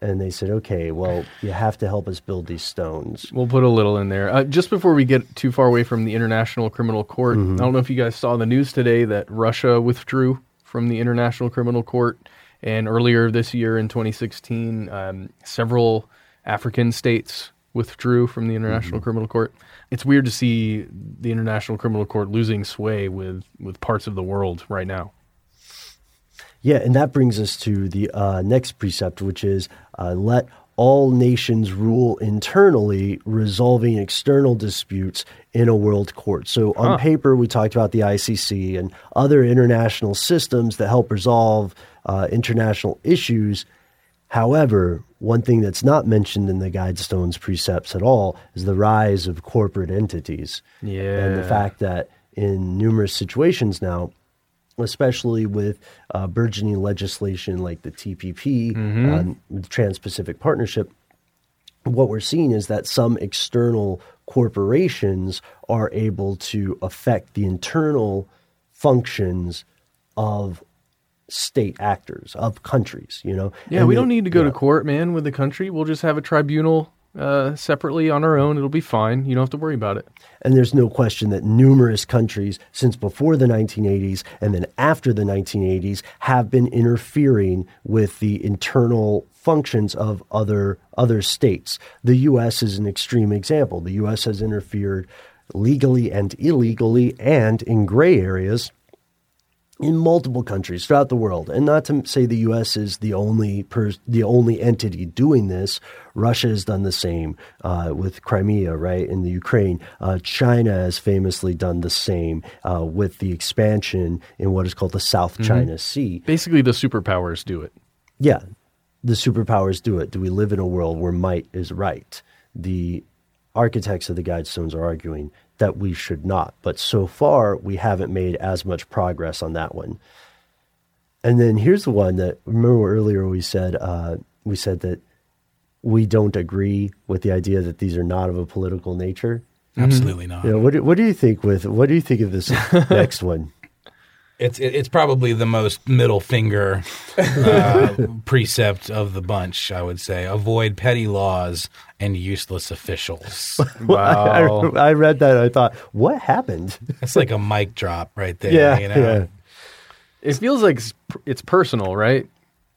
And they said, okay, well, you have to help us build these stones. We'll put a little in there. Uh, just before we get too far away from the International Criminal Court, I don't know if you guys saw the news today that Russia withdrew from the International Criminal Court. And earlier this year in 2016, um, several African states withdrew from the International Criminal Court. It's weird to see the International Criminal Court losing sway with, with parts of the world right now. Yeah, and that brings us to the uh, next precept, which is uh, let all nations rule internally, resolving external disputes in a world court. So, on Huh. paper, we talked about the ICC and other international systems that help resolve uh, international issues. However, one thing that's not mentioned in the Guidestones precepts at all is the rise of corporate entities. And the fact that in numerous situations now, especially with uh, burgeoning legislation like the TPP, um, the Trans Pacific Partnership, what we're seeing is that some external corporations are able to affect the internal functions of state actors, of countries, you know? Yeah, And we don't need to go yeah. to court, man, with the country. We'll just have a tribunal uh, separately on our own. It'll be fine. You don't have to worry about it. And there's no question that numerous countries, since before the 1980s and then after the 1980s, have been interfering with the internal functions of other other states. The U.S. is an extreme example. The U.S. has interfered legally and illegally, and in gray areas in multiple countries throughout the world. And not to say the U.S. is the only per- the only entity doing this. Russia has done the same uh, with Crimea, right, in the Ukraine. Uh, China has famously done the same uh, with the expansion in what is called the South China Sea. Basically, the superpowers do it. Yeah, the superpowers do it. Do we live in a world where might is right? The architects of the Guidestones are arguing that we should not. But so far, we haven't made as much progress on that one. And then here's the one that remember earlier we said uh, we said that we don't agree with the idea that these are not of a political nature. Absolutely not. You know, what do, what do you think with what do you think of this next one? It's it's probably the most middle finger uh, precept of the bunch. I would say avoid petty laws and useless officials. Wow. I, I read that. I thought, what happened? That's like a mic drop right there. Yeah, you know? yeah. it feels like it's, it's personal, right?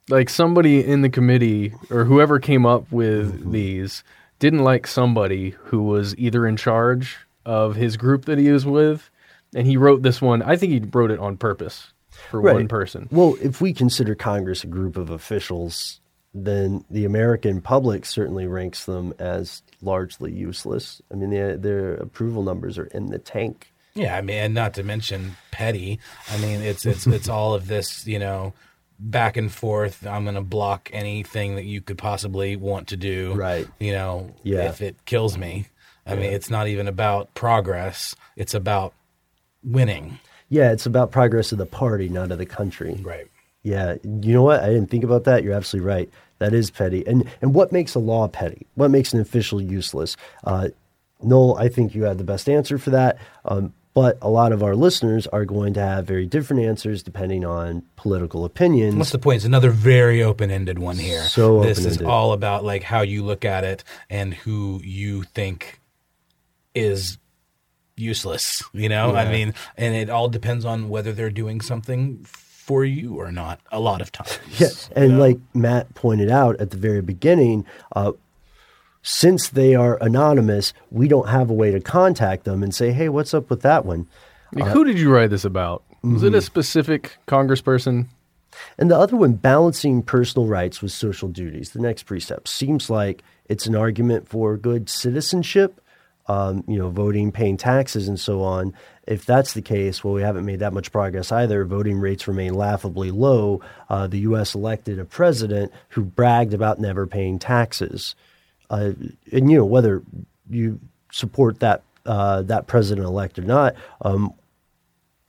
Like somebody in the committee or whoever came up with mm-hmm. these didn't like somebody who was either in charge of his group that he was with, and he wrote this one. I think he wrote it on purpose for one person. Well, if we consider Congress a group of officials, then the American public certainly ranks them as largely useless. I mean, their, their approval numbers are in the tank. Yeah, I mean, and not to mention petty. I mean, it's it's it's all of this, you know, back and forth. I'm going to block anything that you could possibly want to do. Right. You know, Yeah. if it kills me. I mean, it's not even about progress. It's about winning. Yeah, it's about progress of the party, not of the country. Right. Yeah, you know what? I didn't think about that. You're absolutely right. That is petty. And and what makes a law petty? What makes an official useless? Uh, Noel, I think you had the best answer for that. Um, but a lot of our listeners are going to have very different answers depending on political opinions. What's the point? It's another very open-ended one here. So this is open-ended. all about like how you look at it and who you think is useless. You know, I mean, and it all depends on whether they're doing something for you or not. A lot of times. Yeah, and like Matt pointed out at the very beginning, uh, since they are anonymous, we don't have a way to contact them and say, "Hey, what's up with that one?" Like, who did you write this about? Was it a specific congressperson? And the other one, balancing personal rights with social duties. The next precept seems like it's an argument for good citizenship. Um, you know, voting, paying taxes, and so on. If that's the case, well, we haven't made that much progress either. Voting rates remain laughably low. Uh, the U.S. elected a president who bragged about never paying taxes, uh, and you know whether you support that uh, that president elect or not, um,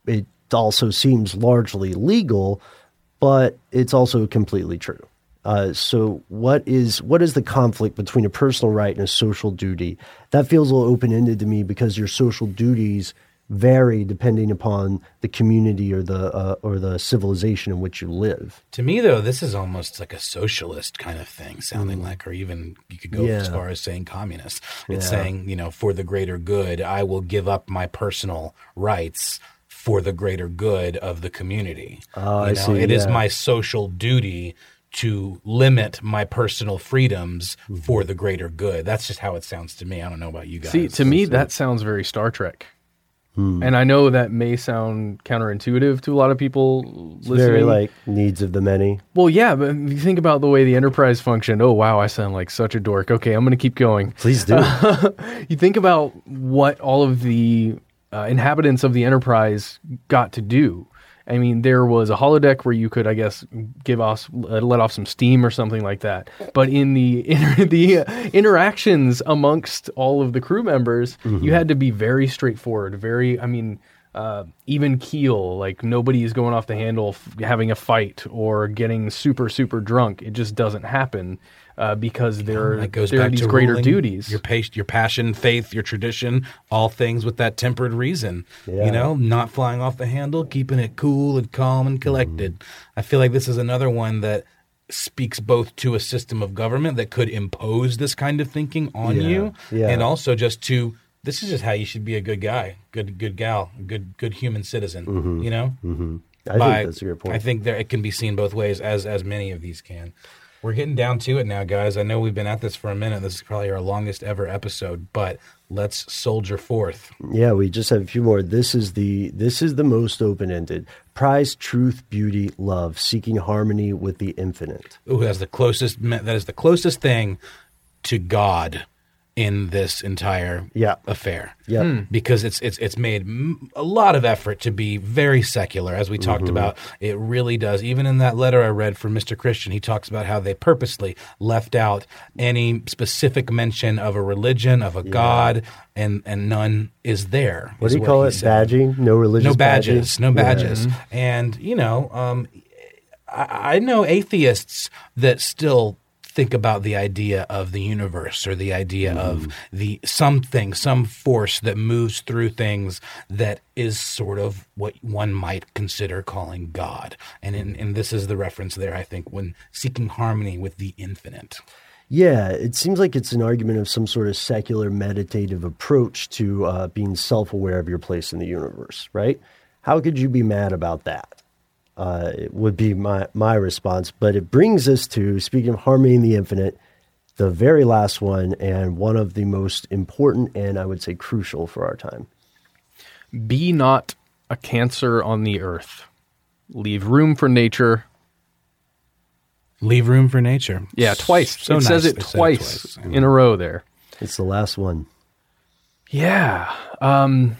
it also seems largely legal, but it's also completely true. Uh, so what is what is the conflict between a personal right and a social duty? That feels a little open ended to me because your social duties vary depending upon the community or the uh, or the civilization in which you live. To me, though, this is almost like a socialist kind of thing, sounding mm. like, or even you could go yeah. as far as saying communist. It's yeah. saying, you know, for the greater good, I will give up my personal rights for the greater good of the community. Oh, you know, I see. It yeah. is my social duty to limit my personal freedoms mm-hmm. for the greater good. That's just how it sounds to me. I don't know about you guys. See, to me, that sounds very Star Trek. Hmm. And I know that may sound counterintuitive to a lot of people it's listening. Very like needs of the many. Well, yeah, but you think about the way the Enterprise functioned. Oh, wow, I sound like such a dork. Okay, I'm going to keep going. Please do. you think about what all of the uh, inhabitants of the Enterprise got to do. I mean, there was a holodeck where you could, I guess, give off, let off some steam or something like that. But in the the uh, interactions amongst all of the crew members, mm-hmm. you had to be very straightforward, very, I mean, uh, even keel. Like nobody is going off the handle, f- having a fight or getting super super drunk. It just doesn't happen uh, because there, that goes there are these greater ruling duties. Your, pa- your passion, faith, your tradition, all things with that tempered reason. Yeah. You know, not flying off the handle, keeping it cool and calm and collected. Mm. I feel like this is another one that speaks both to a system of government that could impose this kind of thinking on yeah. you, yeah. and also just to this is just how you should be a good guy, good good gal, good good human citizen. Mm-hmm. You know. Mm-hmm. I By, think that's a good point. I think there it can be seen both ways, as as many of these can. We're getting down to it now, guys. I know we've been at this for a minute. This is probably our longest ever episode, but let's soldier forth. Yeah, we just have a few more. This is the this is the most open ended. Prize truth, beauty, love, seeking harmony with the infinite. Ooh, that's the closest. That is the closest thing to God in this entire yeah. affair. Yeah, hmm. because it's it's it's made a lot of effort to be very secular, as we talked mm-hmm. about. It really does. Even in that letter I read from Mr. Christian, he talks about how they purposely left out any specific mention of a religion, of a yeah. god, and and none is there. What is do you call it? Said. Badging? No religious. No badges. Badging? No badges. Yeah. And you know. Um, I, I know atheists that still think about the idea of the universe or the idea mm. of the something, some force that moves through things that is sort of what one might consider calling God. And in, and this is the reference there, I think, when seeking harmony with the infinite. Yeah, it seems like it's an argument of some sort of secular meditative approach to uh, being self aware of your place in the universe, right? How could you be mad about that? Uh, would be my, my response. But it brings us to, speaking of harmony in the infinite, the very last one and one of the most important and I would say crucial for our time. Be not a cancer on the earth. Leave room for nature. Leave room for nature. Yeah, twice. So it nice says it twice, it twice in a row there. It's the last one. Yeah. Um,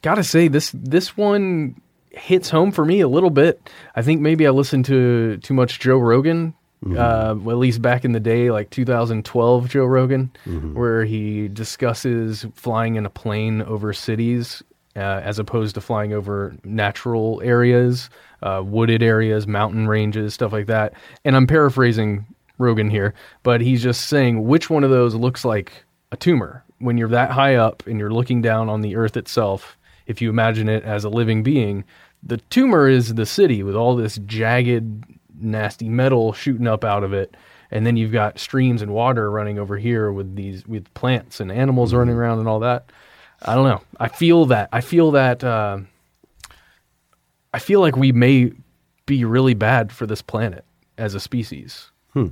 gotta say this this one hits home for me a little bit. I think maybe I listened to too much Joe Rogan. Mm-hmm. Uh, well, at least back in the day, like 2012 Joe Rogan, mm-hmm. where he discusses flying in a plane over cities uh, as opposed to flying over natural areas, uh, wooded areas, mountain ranges, stuff like that. And I'm paraphrasing Rogan here, but he's just saying which one of those looks like a tumor when you're that high up and you're looking down on the earth itself. If you imagine it as a living being, the tumor is the city with all this jagged, nasty metal shooting up out of it, and then you've got streams and water running over here with these with plants and animals mm-hmm. running around and all that. I don't know. I feel that. I feel that. Uh, I feel like we may be really bad for this planet as a species. Hmm.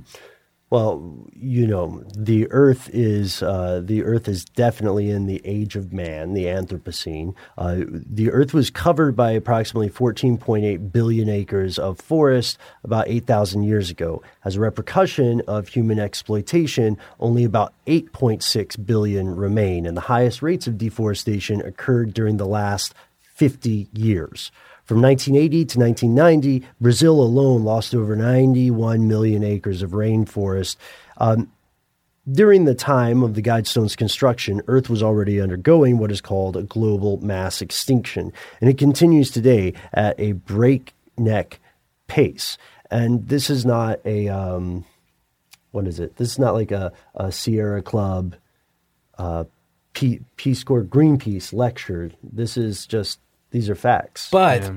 Well, you know, the Earth is uh, the Earth is definitely in the age of man, the Anthropocene. Uh, the Earth was covered by approximately 14.8 billion acres of forest about 8,000 years ago. As a repercussion of human exploitation, only about 8.6 billion remain, and the highest rates of deforestation occurred during the last 50 years. From 1980 to 1990, Brazil alone lost over 91 million acres of rainforest. Um, during the time of the Guidestone's construction, Earth was already undergoing what is called a global mass extinction, and it continues today at a breakneck pace. And this is not a um, what is it? This is not like a, a Sierra Club uh, Peace Corps Greenpeace lecture. This is just these are facts. But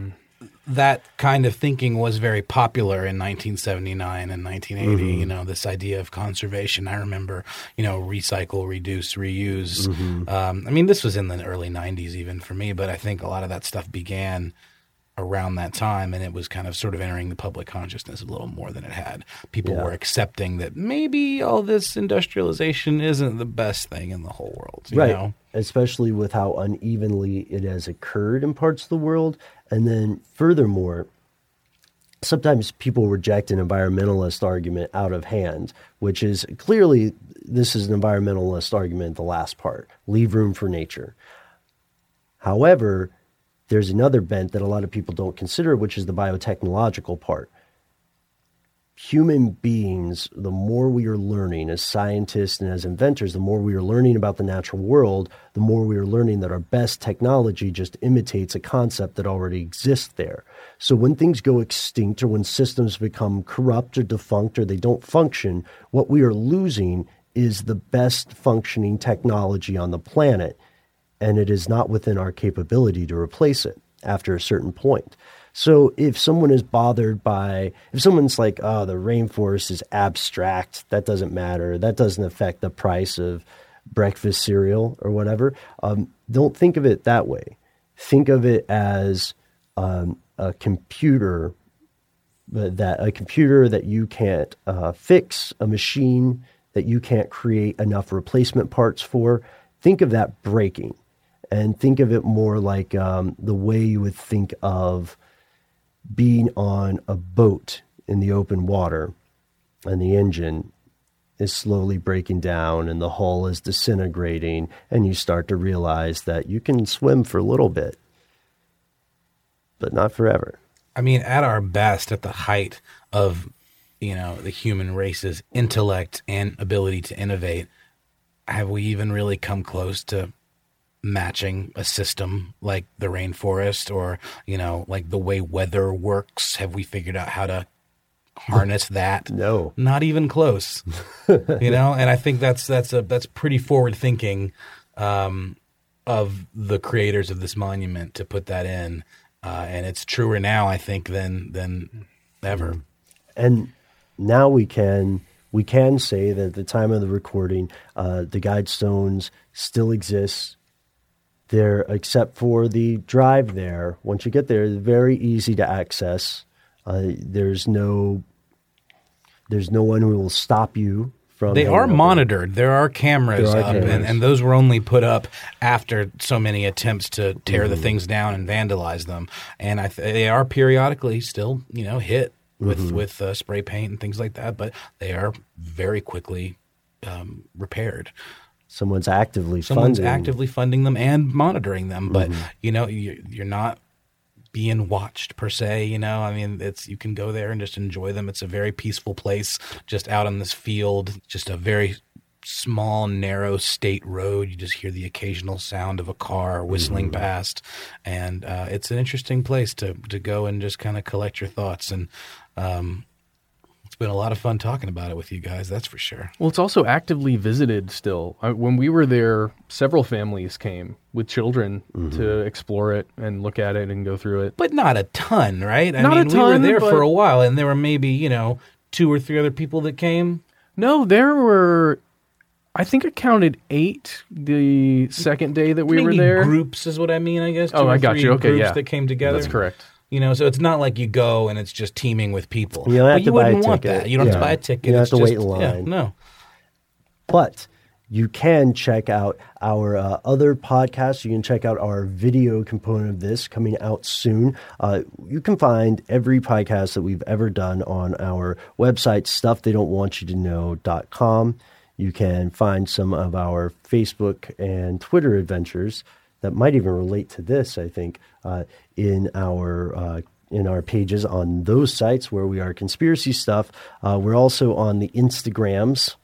that kind of thinking was very popular in 1979 and 1980. Mm-hmm. You know, this idea of conservation. I remember, you know, recycle, reduce, reuse. Mm-hmm. Um, I mean, this was in the early 90s even for me, but I think a lot of that stuff began around that time and it was kind of sort of entering the public consciousness a little more than it had. People Yeah. were accepting that maybe all this industrialization isn't the best thing in the whole world. You right. know? Especially with how unevenly it has occurred in parts of the world. And then, furthermore, sometimes people reject an environmentalist argument out of hand, which is clearly this is an environmentalist argument, the last part leave room for nature. However, there's another bent that a lot of people don't consider, which is the biotechnological part. Human beings, the more we are learning as scientists and as inventors, the more we are learning about the natural world, the more we are learning that our best technology just imitates a concept that already exists there. So when things go extinct or when systems become corrupt or defunct or they don't function, what we are losing is the best functioning technology on the planet and it is not within our capability to replace it after a certain point. So if someone is bothered by, if someone's like, oh, the rainforest is abstract, that doesn't matter, that doesn't affect the price of breakfast cereal or whatever, um, don't think of it that way. Think of it as um, a computer that a computer that you can't uh, fix, a machine that you can't create enough replacement parts for, think of that breaking and think of it more like um, the way you would think of being on a boat in the open water and the engine is slowly breaking down and the hull is disintegrating and you start to realize that you can swim for a little bit but not forever. I mean, at our best, at the height of you know the human race's intellect and ability to innovate, have we even really come close to matching a system like the rainforest or you know like the way weather works? Have we figured out how to harness that? no Not even close. you know, and I think that's that's a that's pretty forward thinking um, of the creators of this monument to put that in, uh, and it's truer now, I think, than than ever. and now we can we can say that at the time of the recording, uh, the guidestones still exist. They're except for the drive there. Once you get there, it's very easy to access. Uh, there's no there's no one who will stop you from. They are there. monitored. There are cameras There are up, And, cameras. and those were only put up after so many attempts to tear Mm-hmm. the things down and vandalize them. And I th- they are periodically still, you know, hit with Mm-hmm. with uh, spray paint and things like that. But they are very quickly um, repaired. Someone's actively Someone's funding. actively funding them and monitoring them. But Mm-hmm. you know, you, you're not being watched per se. You know, I mean, it's you can go there and just enjoy them. It's a very peaceful place, just out on this field, just a very small, narrow state road. You just hear the occasional sound of a car whistling Mm-hmm. past, and uh, it's an interesting place to to go and just kind of collect your thoughts. And um, been a lot of fun talking about it with you guys. That's for sure. Well, it's also actively visited still. I, when we were there, several families came with children mm-hmm. to explore it and look at it and go through it. but not a ton, right? I Not a mean, we were there but- for a while, and there were maybe you know two or three other people that came. No, there were. I think I counted eight the second day that we were there. Groups is what I mean, I guess. Oh, I got you. Okay, groups yeah. that came together. That's correct. You know, so it's not like you go and it's just teeming with people. You don't have but to you buy a wouldn't want ticket. that. You don't have Yeah. to buy a ticket. You don't It's have to wait just- in yeah, line. no. But you can check out our uh, other podcasts. You can check out our video component of this coming out soon. Uh, you can find every podcast that we've ever done on our website, stufftheydontwantyoutoKnow.com. You can find some of our Facebook and Twitter adventures that might even relate to this, I think, uh, in our uh, in our pages on those sites where we are conspiracy stuff. Uh, we're also on the Instagrams.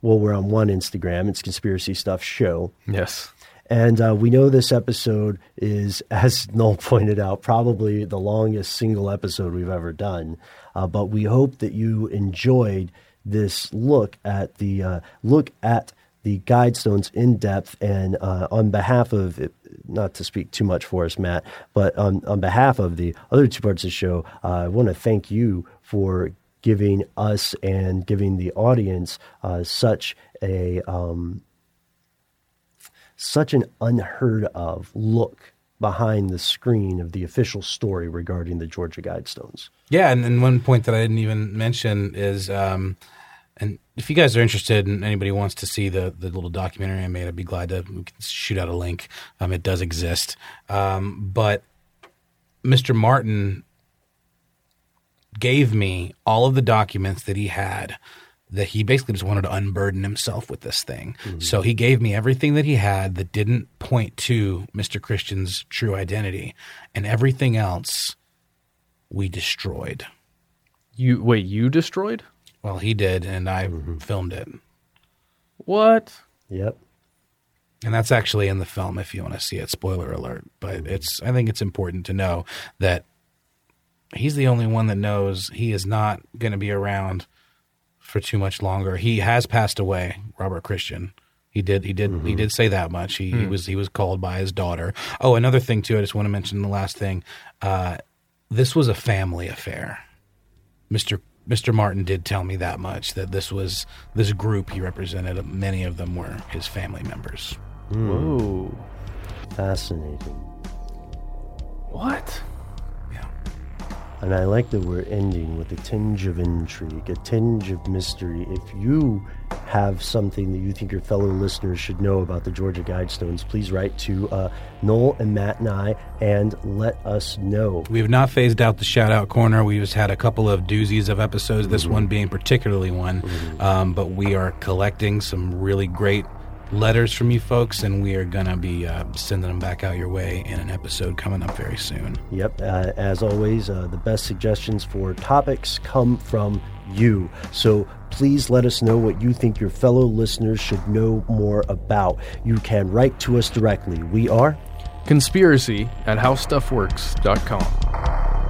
Well, we're on one Instagram. It's Conspiracy Stuff Show. Yes. And uh, we know this episode is, as Noel pointed out, probably the longest single episode we've ever done. Uh, but we hope that you enjoyed this look at the uh, look at the guidestones in depth. And uh, on behalf of, not to speak too much for us, Matt, but on, on behalf of the other two parts of the show, uh, I want to thank you for giving us and giving the audience uh, such a um, such an unheard of look behind the screen of the official story regarding the Georgia Guidestones. Yeah, and, and one point that I didn't even mention is, um, and if you guys are interested and anybody wants to see the the little documentary I made, I'd be glad to shoot out a link. Um, it does exist, um, but Mr. Martin gave me all of the documents that he had that he basically just wanted to unburden himself with this thing. So he gave me everything that he had that didn't point to Mr. Christian's true identity, and everything else we destroyed. You wait. You destroyed Well, he did, and I mm-hmm. filmed it. what? Yep. And that's actually in the film if you want to see it. Spoiler alert. But mm-hmm. it's I think it's important to know that he's the only one that knows he is not going to be around for too much longer. He has passed away, Robert Christian. He did he did he mm-hmm. did say that much. He, he hmm. was he was called by his daughter. Oh, another thing too, I just want to mention the last thing. Uh, this was a family affair. Mr. Mr. Martin did tell me that much that this was this group he represented. Many of them were his family members. Hmm. Whoa. Fascinating. What? And I like that we're ending with a tinge of intrigue, a tinge of mystery. If you have something that you think your fellow listeners should know about the Georgia Guidestones, please write to uh, Noel and Matt and I and let us know. We have not phased out the shout out corner. We've just had a couple of doozies of episodes, this one being particularly one. Um, but we are collecting some really great letters from you folks, and we are going to be uh, sending them back out your way in an episode coming up very soon. Yep. Uh, as always, uh, the best suggestions for topics come from you. So please let us know what you think your fellow listeners should know more about. You can write to us directly. We are Conspiracy at howstuffworks.com.